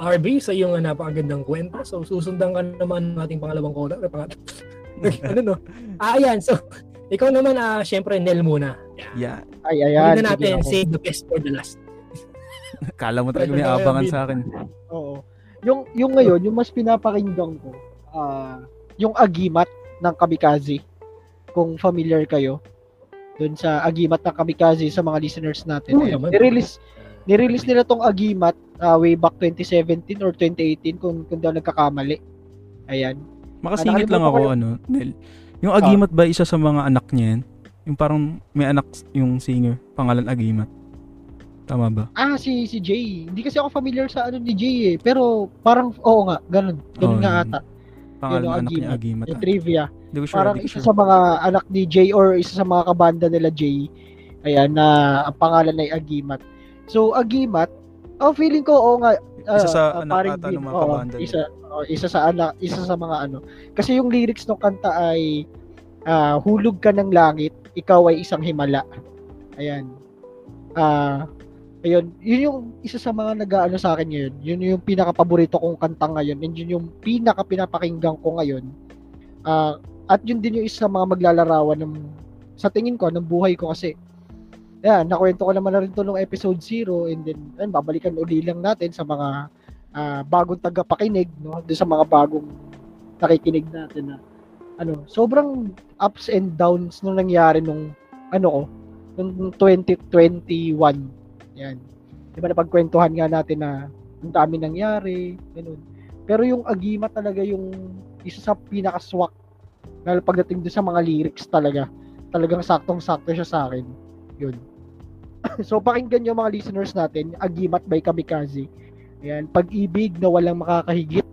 RB sa iyong uh, napakagandang kwento. So, susundan ka naman ng ating pangalawang caller. Pang- ano no? Ah, ayan. So, ikaw naman, ah syempre, Nel muna. Yeah. Ay, Hindi ayan. na natin ako. save the best for the last. Kala mo talaga may abangan sa akin. Oo. Yung yung ngayon, yung mas pinapakinggan ko, ah yung Agimat ng Kamikaze. Kung familiar kayo doon sa Agimat ng Kamikaze sa mga listeners natin. Oo Ayan. naman. Nirelease nila tong Agimat ah, way back 2017 or 2018 kung kung daw nagkakamali. Ayan. Makasingit Ah, lang ako, nakalimutan ano, Nel. Yung Agimat ba isa sa mga anak niya yan? Yung parang may anak yung singer, pangalan Agimat. Tama ba? Ah, si si Jay. Hindi kasi ako familiar sa ano ni Jay eh. Pero parang, oo nga, ganun. Ganun Oo, nga ata. Pangalan ng anak niya Agimat. Yung ah. trivia. Hindi ko sure, parang isa sure. sa mga anak ni Jay or isa sa mga kabanda nila Jay. Ayan, na ang pangalan ay Agimat. So, Agimat, oh, feeling ko, oo nga, Isa sa ah, anak ata ng mga kabanda nila. Isa, oh, isa sa anak, isa sa mga ano. Kasi yung lyrics ng kanta ay ah, hulog ka ng langit, ikaw ay isang himala. Ayan. Ah, ayun, yun yung isa sa mga nag-ano sa akin ngayon. Yun yung pinaka-paborito kong kanta ngayon. And yun yung pinaka-pinapakinggan ko ngayon. Ah, at yun din yung isa sa mga maglalarawan ng sa tingin ko ng buhay ko kasi yan, nakwento ko naman na rin to nung episode 0 and then ayun, babalikan uli lang natin sa mga ah, bagong tagapakinig no? Doon sa mga bagong nakikinig natin na ano sobrang ups and downs nung nangyari nung ano ko nung 2021 yan. Di ba napagkwentuhan nga natin na ang dami nangyari ganun. Pero yung Agima talaga yung isa sa pinaka-swak lalo pagdating doon sa mga lyrics talaga. Talagang saktong-sakto siya sa akin. Yun so pakinggan nyo mga listeners natin Agimat by Kamikaze Ayan, pag-ibig na walang makakahigit,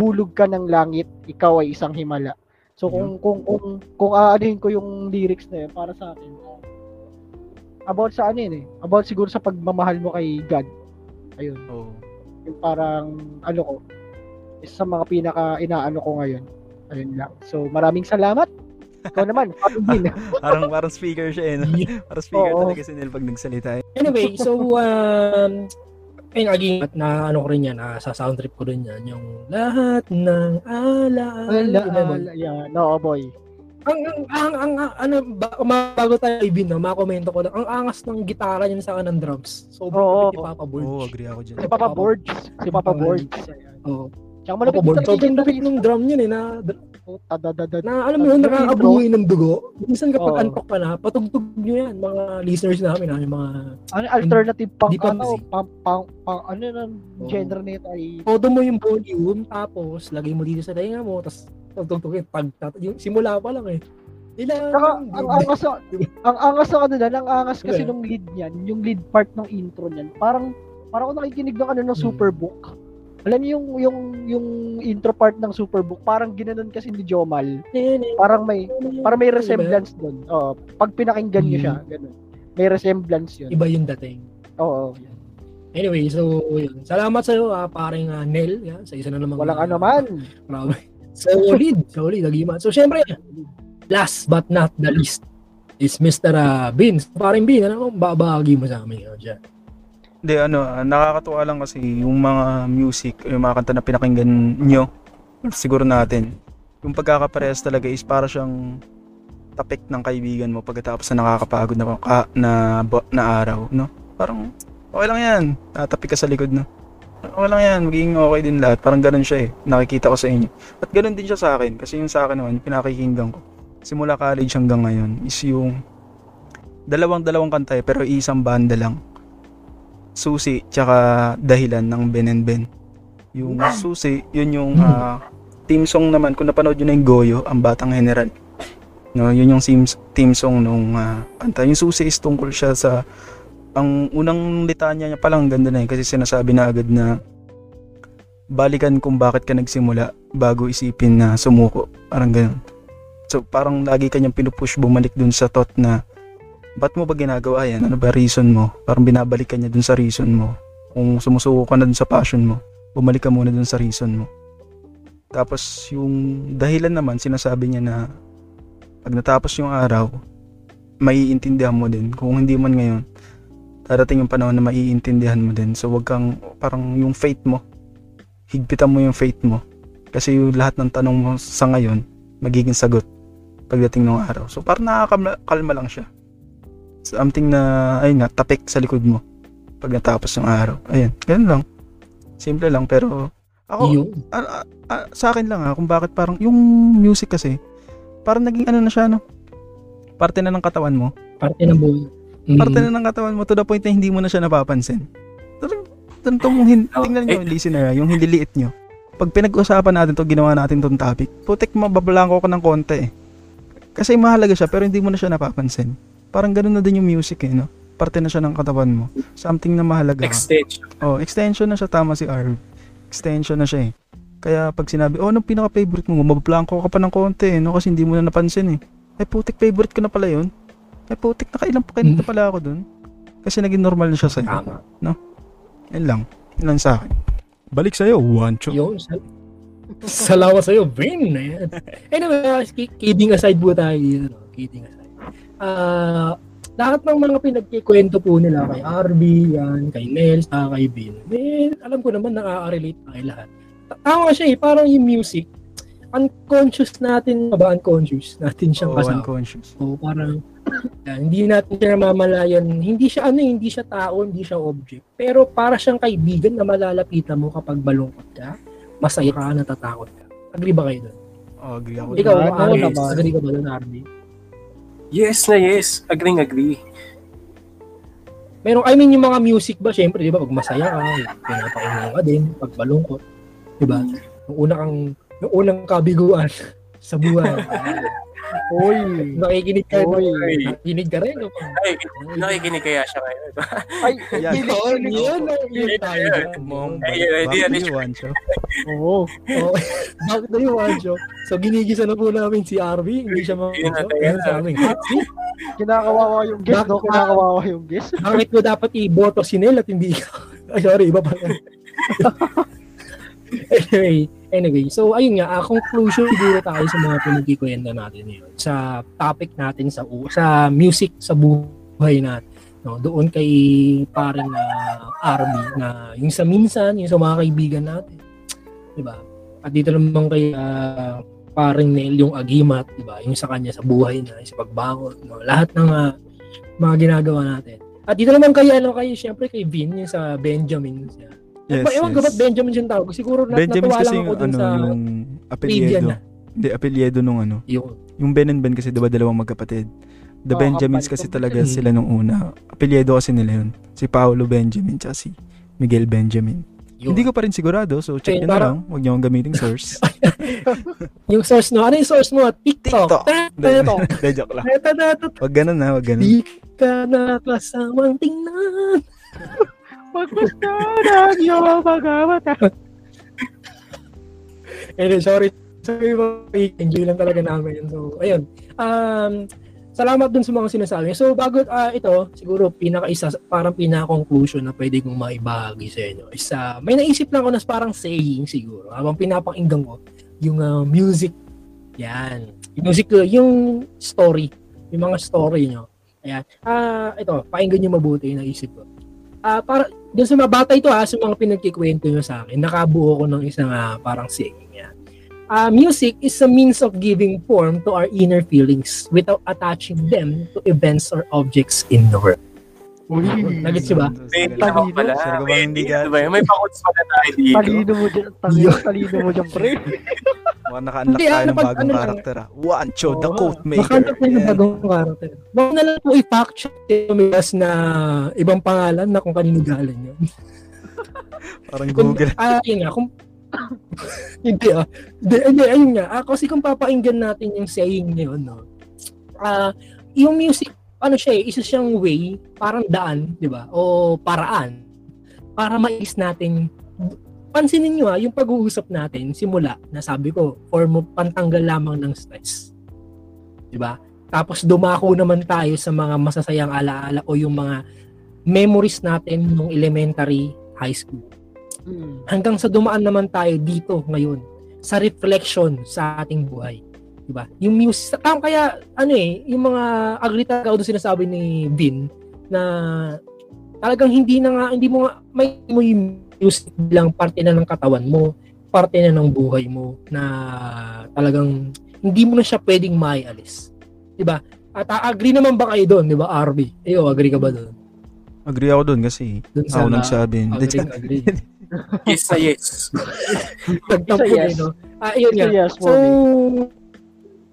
hulog ka ng langit, ikaw ay isang himala. So kung kung kung kung aanuhin ko yung lyrics na yun para sa akin, about sa ano yun eh, about siguro sa pagmamahal mo kay God. Ayun, Oo. yung parang ano ko, isa sa mga pinaka inaano ko ngayon. Ayun lang. So maraming salamat. Ikaw naman, parang din. parang parang speaker siya eh. no? Parang speaker Oo. talaga si Nel pag nagsalita. eh. Anyway, so, um, ayun, agimat na ano ko rin yan, na sa sound trip ko rin yan, yung lahat ng ala, Ala, ala, ala, yeah, no, boy. ang, ang, ang, ang, ang, ano, ba, bago tayo ibin, no, makomento ko lang, ang angas ng gitara niya sa ng drums. Sobrang Oo. kapit ni Papa Borg. Oo, agree ako dyan. Si Papa Borges. Si Papa Borges. Ayan. Oo. Tsaka Papa malapit Borg. talaga Sobrang yung lupit ng drum niya eh, na. Na alam mo yun, Yung nakakabuhay ng dugo. Minsan kapag Oo. antok ka na, patugtog nyo yan, mga listeners namin, ha, yung mga, Ano alternative pang pa ano, pang, pang, pang, ano ng Oo. genre nito ay todo mo yung volume, tapos, lagay mo dito sa tainga mo, tapos, tugtugtugin, pag, yung simula pa lang eh. Ilang, Saka, ang angas sa, ang angas sa ano na, ang angas kasi Yeah. nung lead niyan, yung lead part ng intro niyan, parang, parang ako nakikinig ng ano ng Hmm. Alam niyo yung, yung, yung intro part ng Superbook, parang ginanon kasi ni Jomal. Parang may, parang may resemblance doon. Oo, pag pinakinggan niyo siya, ganun. May resemblance yun. Iba yung dating. Oo. Anyway, so yun. Salamat sa iyo, paring uh, Nel, yeah, sa isa na naman. Walang ano man. Grabe. Solid, solid, agiman. So syempre, last but not the least is Mr. Uh, Bin. Paring Bin, ano bang babagi mo sa amin? Ano, dyan? Hindi, ano, ah, nakakatuwa lang kasi yung mga music, yung mga kanta na pinakinggan nyo, siguro natin, yung pagkakaparehas talaga is para siyang tapik ng kaibigan mo pagkatapos na nakakapagod na, ka, na, na araw, no? Parang, okay lang yan. Tatapik ka sa likod, no? Okay lang yan, magiging okay din lahat. Parang ganun siya eh. Nakikita ko sa inyo. At ganun din siya sa akin. Kasi yung sa akin naman, pinakikinggan ko. Simula college hanggang ngayon is yung dalawang-dalawang kanta eh, pero isang banda lang. Susi, tsaka Dahilan ng Ben and Ben. Yung Susi, yun yung ah, team song naman. Kung napanood yun na yung Goyo, ang Batang General. No, yun yung team, team song nung ah, kanta. Yung Susi is tungkol siya sa ang unang litanya niya palang ganda na eh kasi sinasabi na agad na balikan kung bakit ka nagsimula bago isipin na sumuko. Parang ganun. So parang lagi kanyang pinupush bumalik dun sa thought na ba't mo ba ginagawa yan? Ano ba reason mo? Parang binabalik ka niya dun sa reason mo. Kung sumusuko ka na dun sa passion mo, bumalik ka muna dun sa reason mo. Tapos yung dahilan naman sinasabi niya na pag natapos yung araw, maiintindihan mo din. Kung hindi man ngayon, darating yung panahon na maiintindihan mo din. So wag kang parang yung faith mo. Higpitan mo yung faith mo. Kasi yung lahat ng tanong mo sa ngayon, magiging sagot pagdating ng araw. So parang nakakakalma lang siya. Something na, ayun nga, tapik sa likod mo pag natapos yung araw. Ayun, ganun lang. Simple lang, pero ako, Yun. ah, ah, ah, sa akin lang ha, kung bakit parang, yung music kasi, parang naging ano na siya, no? Parte na ng katawan mo. Parte ng buhay. Mm. Parte na ng katawan mo to the point na hindi mo na siya napapansin. Tantong, hin- Oh, tingnan eh. nyo, listener, ha, yung hindi liit nyo. Pag pinag-usapan natin to, ginawa natin tong topic, putik mababalangko ka ng konti eh. Kasi mahalaga siya, pero hindi mo na siya napapansin. Parang ganun na din yung music eh, no? Parte na siya ng katawan mo. Something na mahalaga. Extension. Oh, extension na siya tama si Arv. Extension na siya eh. Kaya pag sinabi, oh, anong pinaka-favorite mo? Mabablangko ka pa ng konti eh, no? Kasi hindi mo na napansin eh. Ay, putik, favorite ko na pala yun. Ay, putik, nakailang pa na pala ako dun. Kasi naging normal na siya sa'yo. Tama. Yan lang. Yan lang sa akin. Balik sa'yo, Wancho. Yun. Sal- Salamat sa'yo, Vin. Anyway, uh, ki- kidding aside po tayo. No? Kidding aside. Ah, lahat ng mga pinagkikwento po nila kay RB, yan, kay Nels, ah, kay Vin, eh, alam ko naman nakaka-relate na kay lahat. Ta- Tama siya eh, parang yung music, unconscious natin, ba unconscious natin siyang Oh, kasama. unconscious. So parang yan, hindi natin siya namamalayan, hindi siya ano, hindi siya tao, hindi siya object. Pero para siyang kaibigan na malalapitan mo kapag balungkot ka, masaya ka, natatakot ka. Agree ba kayo doon? Oh, agree ako. Ikaw, Arby, agree ka ba doon, Arby? Yes na yes. Agree, agree. Meron, I mean, yung mga music ba, syempre, di ba, pag masaya ka, pinapakinggan ka din, pag balungkot, di ba? Yung una kang, yung unang kabiguan sa buhay. Uy. Nakikinig ka, Uy. nakikinig ka rin. Ay, nakikinig kaya siya ngayon. Ay, Yan. hindi. Yun, yun, yun tayo. Ay, di, to di. you, Wancho. Oo. Back to you, Wancho. So, ginigisa na po namin si RV. Hindi siya mga Yun na, na. sa amin. Kinakawawa yung guest, no? Kinakawawa yung guest. Bakit ko dapat iboto si Nel at hindi ikaw? Ay, sorry, iba pa. anyway, anyway, so ayun nga, ah, conclusion siguro tayo sa mga pinagkikwenta natin ngayon. Sa topic natin sa sa music sa buhay natin. No, doon kay paring uh, RB na yung sa minsan, yung sa mga kaibigan natin. 'Di ba? At dito naman kay ah, paring Nel yung agimat, 'di ba? Yung sa kanya sa buhay na, sa pagbangon, no? lahat ng ah, mga ginagawa natin. At dito naman kay ano kay syempre kay Vin yung sa Benjamin. Yes, Yes, Ewan ko yes. ba't Benjamin yung tawag? Siguro nat- Benjamin natuwa kasi lang yung ako dun ano, sa yung apelyedo. na. Hindi, apelyedo nung ano. Yung, Yung Ben and Ben kasi diba dalawang magkapatid. The Oo, Benjamins kapal kasi ko. talaga Mm. sila nung una. Apelyedo kasi nila yun. Si Paolo Benjamin tsaka si Miguel Benjamin. yung, Hindi ko pa rin sigurado, so check Okay, nyo na parang- lang. Huwag nyo akong gamiting source. yung source mo. Ano yung source mo? TikTok. TikTok. Hindi, joke lang. Huwag ganun na, huwag ganun. Di ka nakasamang tingnan. Pagpusta ng iyong pagkabata. Anyway, sorry. Sorry, enjoy lang talaga namin. So, ayun. Um, salamat dun sa mga sinasabi. So, bago ah, ito, siguro pinaka-isa, parang pinaka-conclusion na pwede kong maibahagi sa inyo. Is, ah, may naisip lang ako na parang saying siguro. Habang pinapakinggan ko, yung ah, music. Yan. Yung music, yung story. Yung mga story nyo. Ayan. Ah, ito, pakinggan nyo mabuti yung naisip ko. Ah, para, dun sa mga bata ito ha, sa mga pinagkikwento nyo sa akin, nakabuo ko ng isang ah, parang saying yan. uh, music is a means of giving form to our inner feelings without attaching them to events or objects in the world. Nagets ba? May Talino. ako pala. Sir, May, hindi ka- ba? May pakuts pala tayo dito. Talino mo dyan. Talino, talino mo dyan, pre. Mukhang naka-unlock tayo ano ng bagong ano karakter ah. Wancho, the Oo. quote maker. Tayo ng bagong karakter. Baka na lang po i-fact check tumigas na ibang pangalan na kung kanino galing yun. Parang Google. ah, yun nga, kung, hindi ah. Hindi, hindi, ayun nga. Ah, kasi kung papainggan natin yung saying na yun, no? Ah, yung music, ano siya eh, isa siyang way, parang daan, di ba? O paraan, para mais natin, pansinin nyo ah, yung pag-uusap natin, simula, na sabi ko, for mo pantanggal lamang ng stress. Di ba? Tapos dumako naman tayo sa mga masasayang alaala o yung mga memories natin nung elementary, high school Hmm. hanggang sa dumaan naman tayo dito ngayon sa reflection sa ating buhay. 'Di ba? Yung music tam kaya ano eh, yung mga agree talaga ako doon sinasabi ni Vin na talagang hindi na nga hindi mo nga may mo yung music bilang parte na ng katawan mo, parte na ng buhay mo na talagang hindi mo na siya pwedeng maialis. 'Di ba? At agree naman ba kayo doon, 'di ba, RB? Eyo, agree ka ba doon? Agree ako dun kasi Doon ako nagsabi. Agree, agree. Yes yes. Nagtampo Isa yes. no? Ah, yun nga. Yes, So,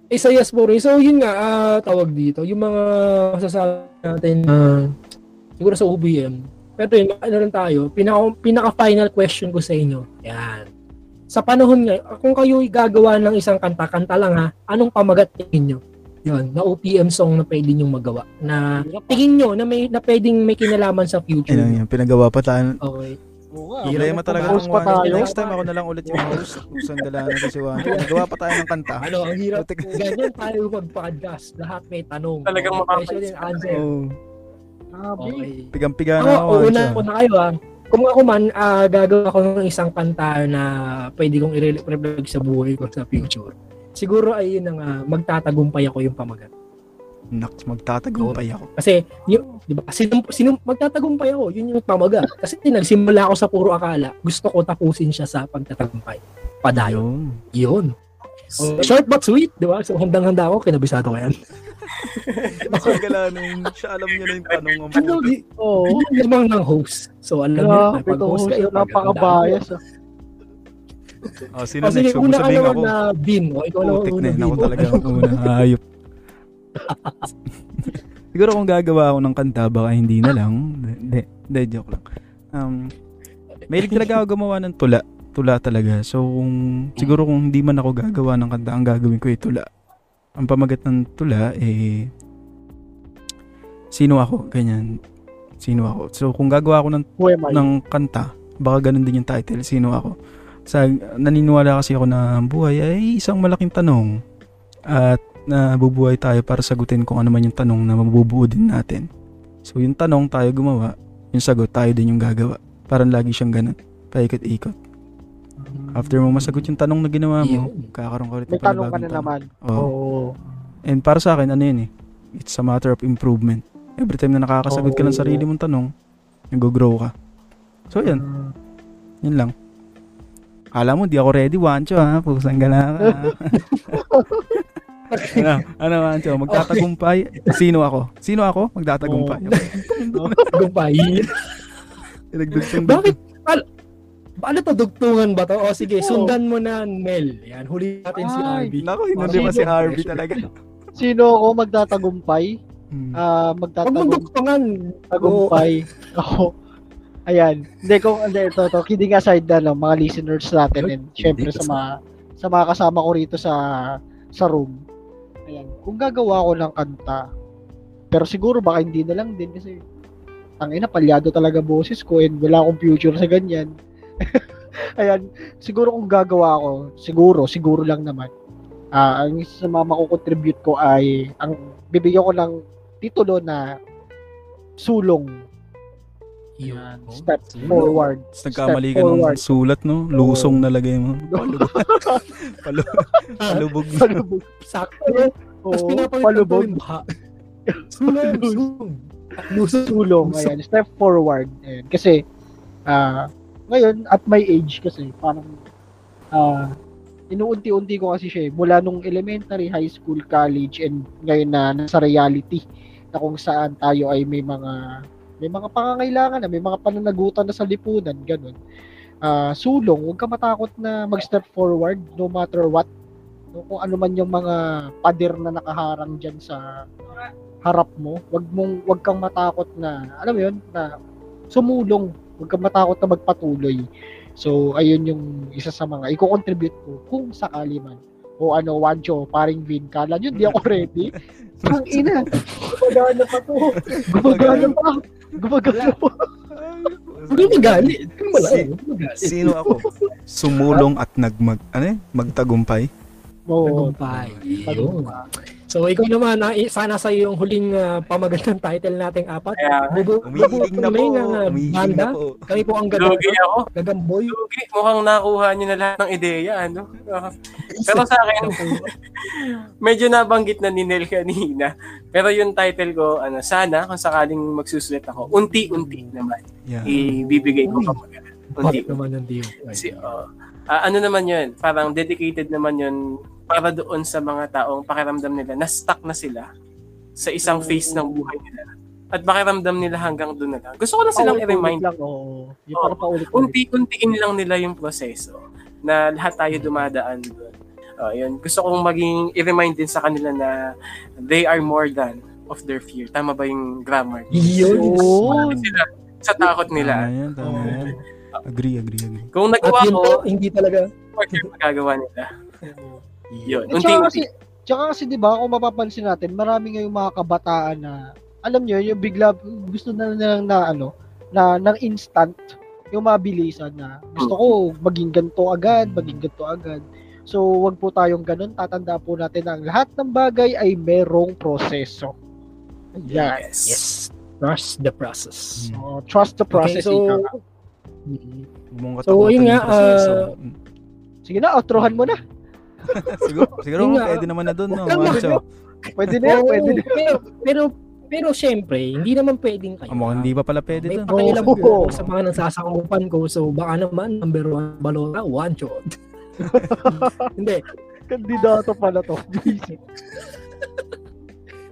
isa yes po rin. So, yun nga, ah, tawag dito. Yung mga masasabi natin na siguro sa OBM. Pero yun, ano rin tayo, pinaka, pinaka-final question ko sa inyo. Yan. Sa panahon nga, kung kayo gagawa ng isang kanta, kanta lang ha, anong pamagat tingin nyo? Yun, na OPM song na pwede nyo magawa. Na tingin nyo na may na pwedeng may kinalaman sa future. Ayun, yan, pinagawa pa tayo. Okay. Oo nga. Problema talaga ng Juan. tayo. Next time ako na lang ulit yung host. Kung dalanan ko si Juan. Nagawa pa tayo ng kanta. Ano, ang hirap. Ganyan tayo mag-podcast. Lahat may tanong. Talagang answer. Oh. Okay. pigang-piga na ako. una Juan. ko na kayo ah. Kung ako man, ah, gagawa ko ng isang kanta na pwede kong i-reflect sa buhay ko sa future. Siguro ay yun ang ah, magtatagumpay ako yung pamagat. Naks, magtatagumpay ako. Kasi, yung, di ba, sinum, sinum, magtatagumpay ako, yun yung pamagat. Kasi nagsimula ako sa puro akala, gusto ko tapusin siya sa pagtatagumpay. Padayon. Yun. Yun. Oh, short but sweet, di ba? So, handang-handa ako, kinabisado ko yan. Nakagalanin. Siya alam niya na yung tanong ang Ano, di, oh, lamang ng host. So, alam niyo, Grabe, may pag-host kayo. napaka-bias. Oh, sino Oh, sige, next? Mo una ka naman ako. na Bin. O, ikaw naman una na yun. Ako Bin. talaga ang una. Ayop. Siguro kung gagawa ako ng kanta, baka hindi na lang. Hindi, hindi, joke lang. Um, Mahilig talaga ako gumawa ng tula. Tula talaga. So, kung, siguro kung hindi man ako gagawa ng kanta, ang gagawin ko ay tula. Ang pamagat ng tula, eh, sino ako? Ganyan. Sino ako? So, kung gagawa ako ng ng kanta, baka ganun din yung title, sino ako. Sa naniniwala kasi ako na buhay ay isang malaking tanong at nabubuhay tayo para sagutin kung ano man yung tanong na mabubuo din natin. So yung tanong tayo gumawa, yung sagot tayo din yung gagawa. Parang lagi siyang ganun, paikot-ikot. After mo masagot yung tanong na ginawa mo, Yun. kakaroon ka ulit ng tanong ka panibagong na naman. Oo. Oo. And para sa akin, ano yun eh, it's a matter of improvement. Every time na nakakasagot ka ng sarili mong tanong, nag-grow ka. So yan, yun lang. Alam mo, di ako ready, Wancho ha. Pusang gala ka. ano, ano, Wancho, magtatagumpay. Sino ako? Sino ako? Magtatagumpay. Gumpay. Pinagdugsong Bakit? Al- ano to, dugtungan ba to? O sige, Oo. sundan mo na, Mel. Yan, huli natin si Ay. Arby. Nako, hindi pa si Harvey talaga. Sino ako magtatagumpay? Hmm. Ah, Huwag mong magtatagumpay. dugtungan. Tagumpay. Ako. Ayan. Hindi ko hindi ito to. Kidding aside na lang mga listeners natin and syempre sa mga sa mga kasama ko rito sa sa room. Kung gagawa ko ng kanta, pero siguro baka hindi na lang din kasi ang ina palyado talaga boses ko and wala akong future sa ganyan. Ayan, siguro kung gagawa ko, siguro, siguro lang naman. Ah, ang isa sa mga makukontribute ko ay ang bibigyan ko ng titulo na sulong Yun. step Sulong. forward. Tapos nagkamali ka ng forward. sulat, no? Lusong nalagay mo. Palubog. Palu- palubog. Palubog. Sakto. Tapos Oo, pinapalit palubog. yung baha. Sulong. Sulong. Lusong. Sulong. Ayan, step forward. Ayan. Kasi, ah, ngayon, at my age kasi, parang, ah, inuunti-unti ko kasi siya eh, mula nung elementary, high school, college, and ngayon na nasa reality na kung saan tayo ay may mga may mga pangangailangan na, may mga pananagutan na sa lipunan, ganun. Ah, sulong, huwag ka matakot na mag-step forward no matter what. No, kung ano man yung mga pader na nakaharang diyan sa harap mo, wag mong wag kang matakot na alam mo 'yun, na sumulong, wag kang matakot na magpatuloy. So, ayun yung isa sa mga i-contribute ko kung sakali man. O ano, Wancho, paring Vin, kala nyo, di ako ready. Ang ina, gumagana pa to. Gumagana pa. Gumagana pa. Hindi magalit. Sino ako? Sumulong at nagmag ano eh? magtagumpay. Oo. Tagumpay. So ikaw naman, ah, eh, sana sa yung huling ah, pamagandang title nating apat. Kaya, Bubu, Umiiling na po. ng, ah, Umiiling na po. Kami po ang gagang, lugi ako. gagamboy. Lugi. Mukhang nakuha niyo na lahat ng ideya, ano? Pero sa akin, medyo nabanggit na ni Nel kanina. Pero yung title ko, ano, sana kung sakaling magsusulit ako, unti-unti naman. Yeah. Ibibigay ko kapag Unti unti. naman ng Dio. Kasi, oh, ah, ano naman yun, parang dedicated naman yun para doon sa mga taong pakiramdam nila na stuck na sila sa isang phase ng buhay nila. At pakiramdam nila hanggang doon na lang. Gusto ko na silang Paulit-ulit i-remind, lang, oo. Yung parang paulit-ulit. unti-untiin lang nila yung proseso na lahat tayo dumadaan doon. Oh, yun. Gusto kong maging i-remind din sa kanila na they are more than of their fear. Tama ba yung grammar? Yun. Yun. Sila sa takot Tama nila. yan, tama yan. Agree, agree, agree. Kung nagawa ko, po, hindi talaga. for sure magagawa nila. Yun. Unti-unti. tsaka kasi di ba kung mapapansin natin, marami ngayong mga kabataan na, alam nyo, yung bigla, gusto na nilang na, ano, na, ng instant, yung mabilisan na, gusto ko maging ganito agad, maging ganito agad. So, wag po tayong ganun. Tatanda po natin na ang lahat ng bagay ay merong proseso. Yes. Yes. Trust the process. Mm. Oh, trust the process. Okay, so, ika mm, mong So, yun nga, ah, Mm. Sige na, outrohan mo na. siguro, siguro nga. pwede naman na doon, no? Wancho. Pwede na pwede na. pero, pero, pero syempre, hindi naman pwedeng kayo. Ah, mukhang hindi pa pala pwede May doon. pakialam Oo. ko sa mga nasasakupan ko. So, baka naman, number one, balota, one shot. hindi. Kandidato pala to.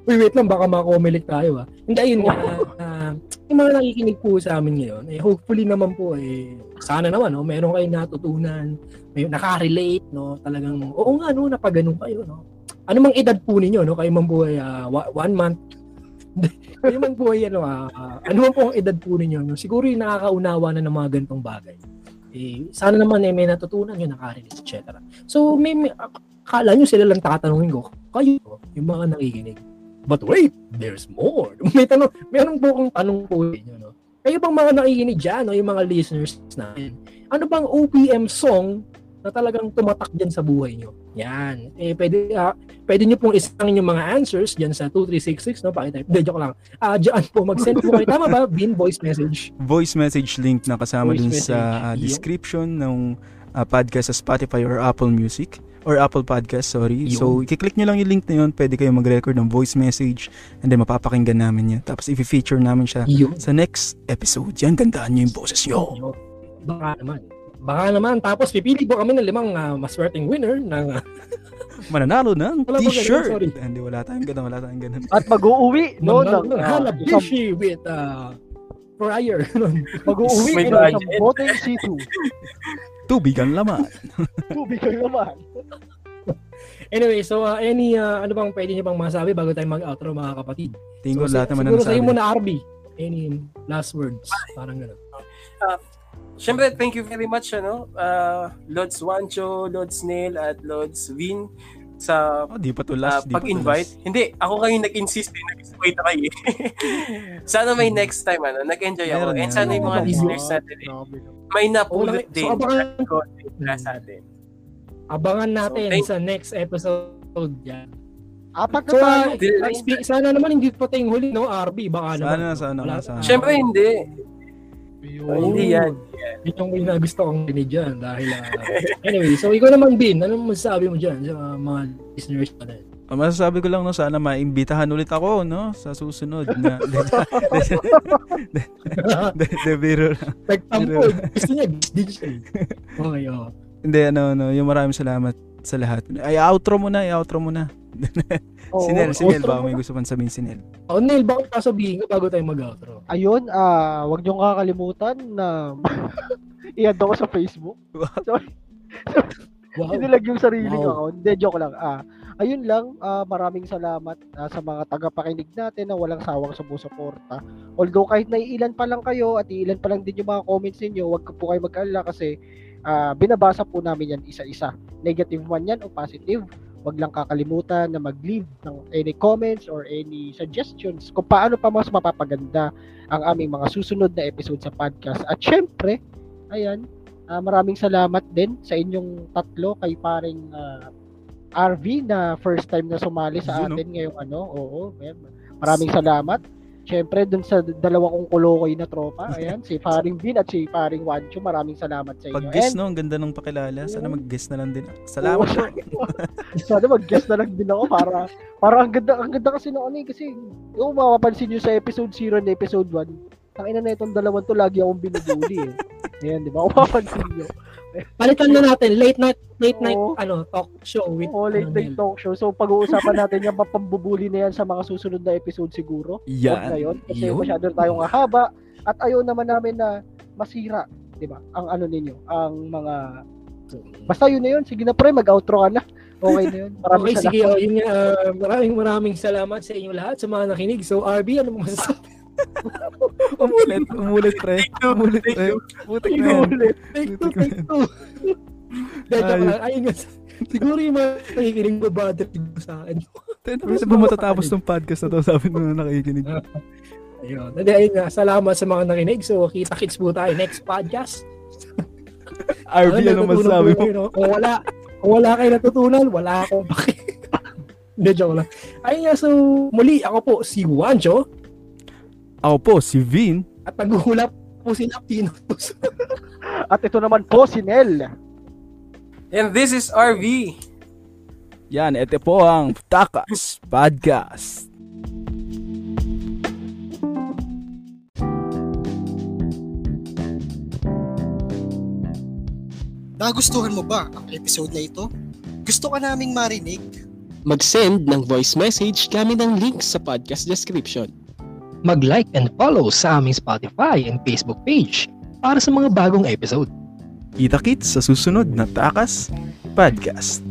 Uy, wait lang, baka makomilik tayo ah. Hindi, ayun nga. ah, yung mga nakikinig po sa amin ngayon, eh, hopefully naman po, eh, sana naman, no, meron kayong natutunan, may nakarelate, no, talagang, oo nga, no, napaganon kayo, no. Ano mang edad po ninyo, no, kayo man po wa- one month, kayo man po ay, ano, ah, ano man po ang edad po ninyo, no, siguro yung nakakaunawa na ng mga ganitong bagay. Eh, sana naman eh, may natutunan yun, nakarelate, etc. So, may, may akala nyo sila lang tatanungin ko, kayo, yung mga nakikinig, But wait, there's more. May tanong, meron po akong tanong po inyo, no? Kayo bang mga nakikinig dyan, no? yung mga listeners natin, ano bang OPM song na talagang tumatak dyan sa buhay nyo? Yan. Eh, pwede, ah, pwede nyo pong isangin yung mga answers dyan sa 2366, no? Pakitype. Hindi, joke lang. Ah, dyan po, mag-send po kayo. Tama ba? Bin voice message. Voice message link na kasama Voice dun message. sa Yun. description ng ah, podcast sa Spotify or Apple Music or Apple Podcast, sorry. Yun. So, i-click nyo lang yung link na yun. Pwede kayo mag-record ng voice message and then mapapakinggan namin yan. Tapos, i-feature namin siya Yun. sa next episode. Yan, gandaan nyo yung boses nyo. Baka naman. Baka naman. Tapos, pipili po kami ng limang uh, maswerteng winner ng uh, Mananalo ng Wala ganun, t-shirt. sorry. Hindi, wala tayong ganun, wala tayong ganun. At mag-uuwi, no? ng, ng, ng ah, isang- Hanabishi with uh, Fryer. Mag-uuwi May ng budget. isang boteng C2. Tubig ang laman. Tubig kayo naman. anyway, so uh, any, uh, ano bang pwede niyo bang masabi bago tayo mag-outro mga kapatid? Tingin ko So, lahat naman na siguro sa'yo nasabi. muna, RB. Any last words? Parang gano'n. Siyempre, thank you very much, ano, uh, Lods Wancho, Lods Neil, at Lods Vin sa Oh, di pa to uh, last. di pa to pag-invite. last. Hindi, ako kayo nag-insist eh. Nag-wait kayo eh. sana may next time, ano, nag-enjoy ako. Meron And sana yung mga listeners natin eh. May napulot so, din. abangan- content mula sa atin. Abangan natin So, sa next episode. Yan. Apat na So, tayo. uh, sana naman hindi pa tayong huli, no? RB, baka naman. Sana, sana, Wala- sana. Siyempre, hindi. Yun. Hindi yan. Yun yung yung gusto kong rinig dyan. Dahil, uh, anyway, so ikaw naman, Bin, ano masasabi mo dyan sa mga listeners natin? Ang masasabi ko lang no, sana maimbitahan ulit ako no sa susunod na de, de, de, biro lang. Nagtampo. Gusto niya, siya. eh. Okay, oh. Hindi, ano, ano, yung maraming salamat sa lahat. Ay, outro mo na, i-outro mo na. Oo, si Nel, si Nel, outro baka mo may na. gusto pang sabihin si Nel. Oh, Neil, baka sasabihin ko bago tayo mag-outro. Ayun, ah, wag niyo kakalimutan na i-add ako sa Facebook. Wow. Hindi lang yung sariling Wow. account. Hindi, joke lang. Ah, ayun lang, ah, maraming salamat ah, sa mga tagapakinig natin na walang sawang sumusuporta. Although kahit naiilan pa lang kayo at iilan pa lang din yung mga comments ninyo, wag po kayo mag-alala kasi ah, binabasa po namin yan isa-isa. Negative man yan o positive. Wag lang kakalimutan na mag-leave ng any comments or any suggestions kung paano pa mas mapapaganda ang aming mga susunod na episode sa podcast. At syempre, ayan, Ah, maraming salamat din sa inyong tatlo kay paring ah, RV na first time na sumali sa no? atin ngayong ano. Oo, man. Maraming salamat. Siyempre dun sa dalawa kong kolokoy na tropa, ayan, si paring Bin at si paring Wancho, maraming salamat sa inyo. Pag-guest, And no? Ang ganda ng pakilala. Sana mag-guest na lang din. Salamat po. sana mag-guest na lang din ako para para ang ganda ang ganda kasi ano eh, kasi kung mapapansin niyo sa episode 0 and episode 1, ang ina na itong dalawang to lagi akong binubuli eh. Ayan, di ba? Kung mapapansin niyo. Palitan na natin, late night, late night, Oo. ano, talk show with, Oo, late ano, night talk show. So, pag-uusapan natin yung pambubuli na yan sa mga susunod na episode siguro. Huwag na yun. Yan. Kasi Yun. masyado tayong haba. At ayaw naman namin na masira, di ba? Ang ano ninyo, ang mga... Basta yun na yun. Sige na pre, mag-outro ka na. Okay na yun. Maraming Okay, salamat. sige, oh, yun nga, ah, maraming maraming salamat sa inyo lahat, sa mga nakinig. So, RB, ano mo masasabi? Umulit, umulit, pre. Umulit, pre. Putik na yan. Take two, take two. Dahil Ayos. lang, ayun nga, siguro yung mga nakikinig ba trip sa akin. Ano ba matatapos ng podcast na to? Sabi mo na nakikinig. Ayun. Hindi, ayun nga, salamat sa mga nakinig. So, kita-kits po tayo next podcast. RB, ano masasabi mo? no? Kung wala, kung wala kayo natutunan, wala akong paki. Hindi, joke lang. Ayun nga, so, muli, ako po, si Wancho, Ako po, si Vin. at naghuhulap po si Laptinos. At ito naman po si Nel. And this is RV. Yan, ito po ang Takas Podcast. Nagustuhan mo ba ang episode na ito? Gusto ka naming marinig? Mag-send ng voice message gamit ang link sa podcast description mag-like and follow sa aming Spotify and Facebook page para sa mga bagong episode. Kita-kits sa susunod na Takas Podcast.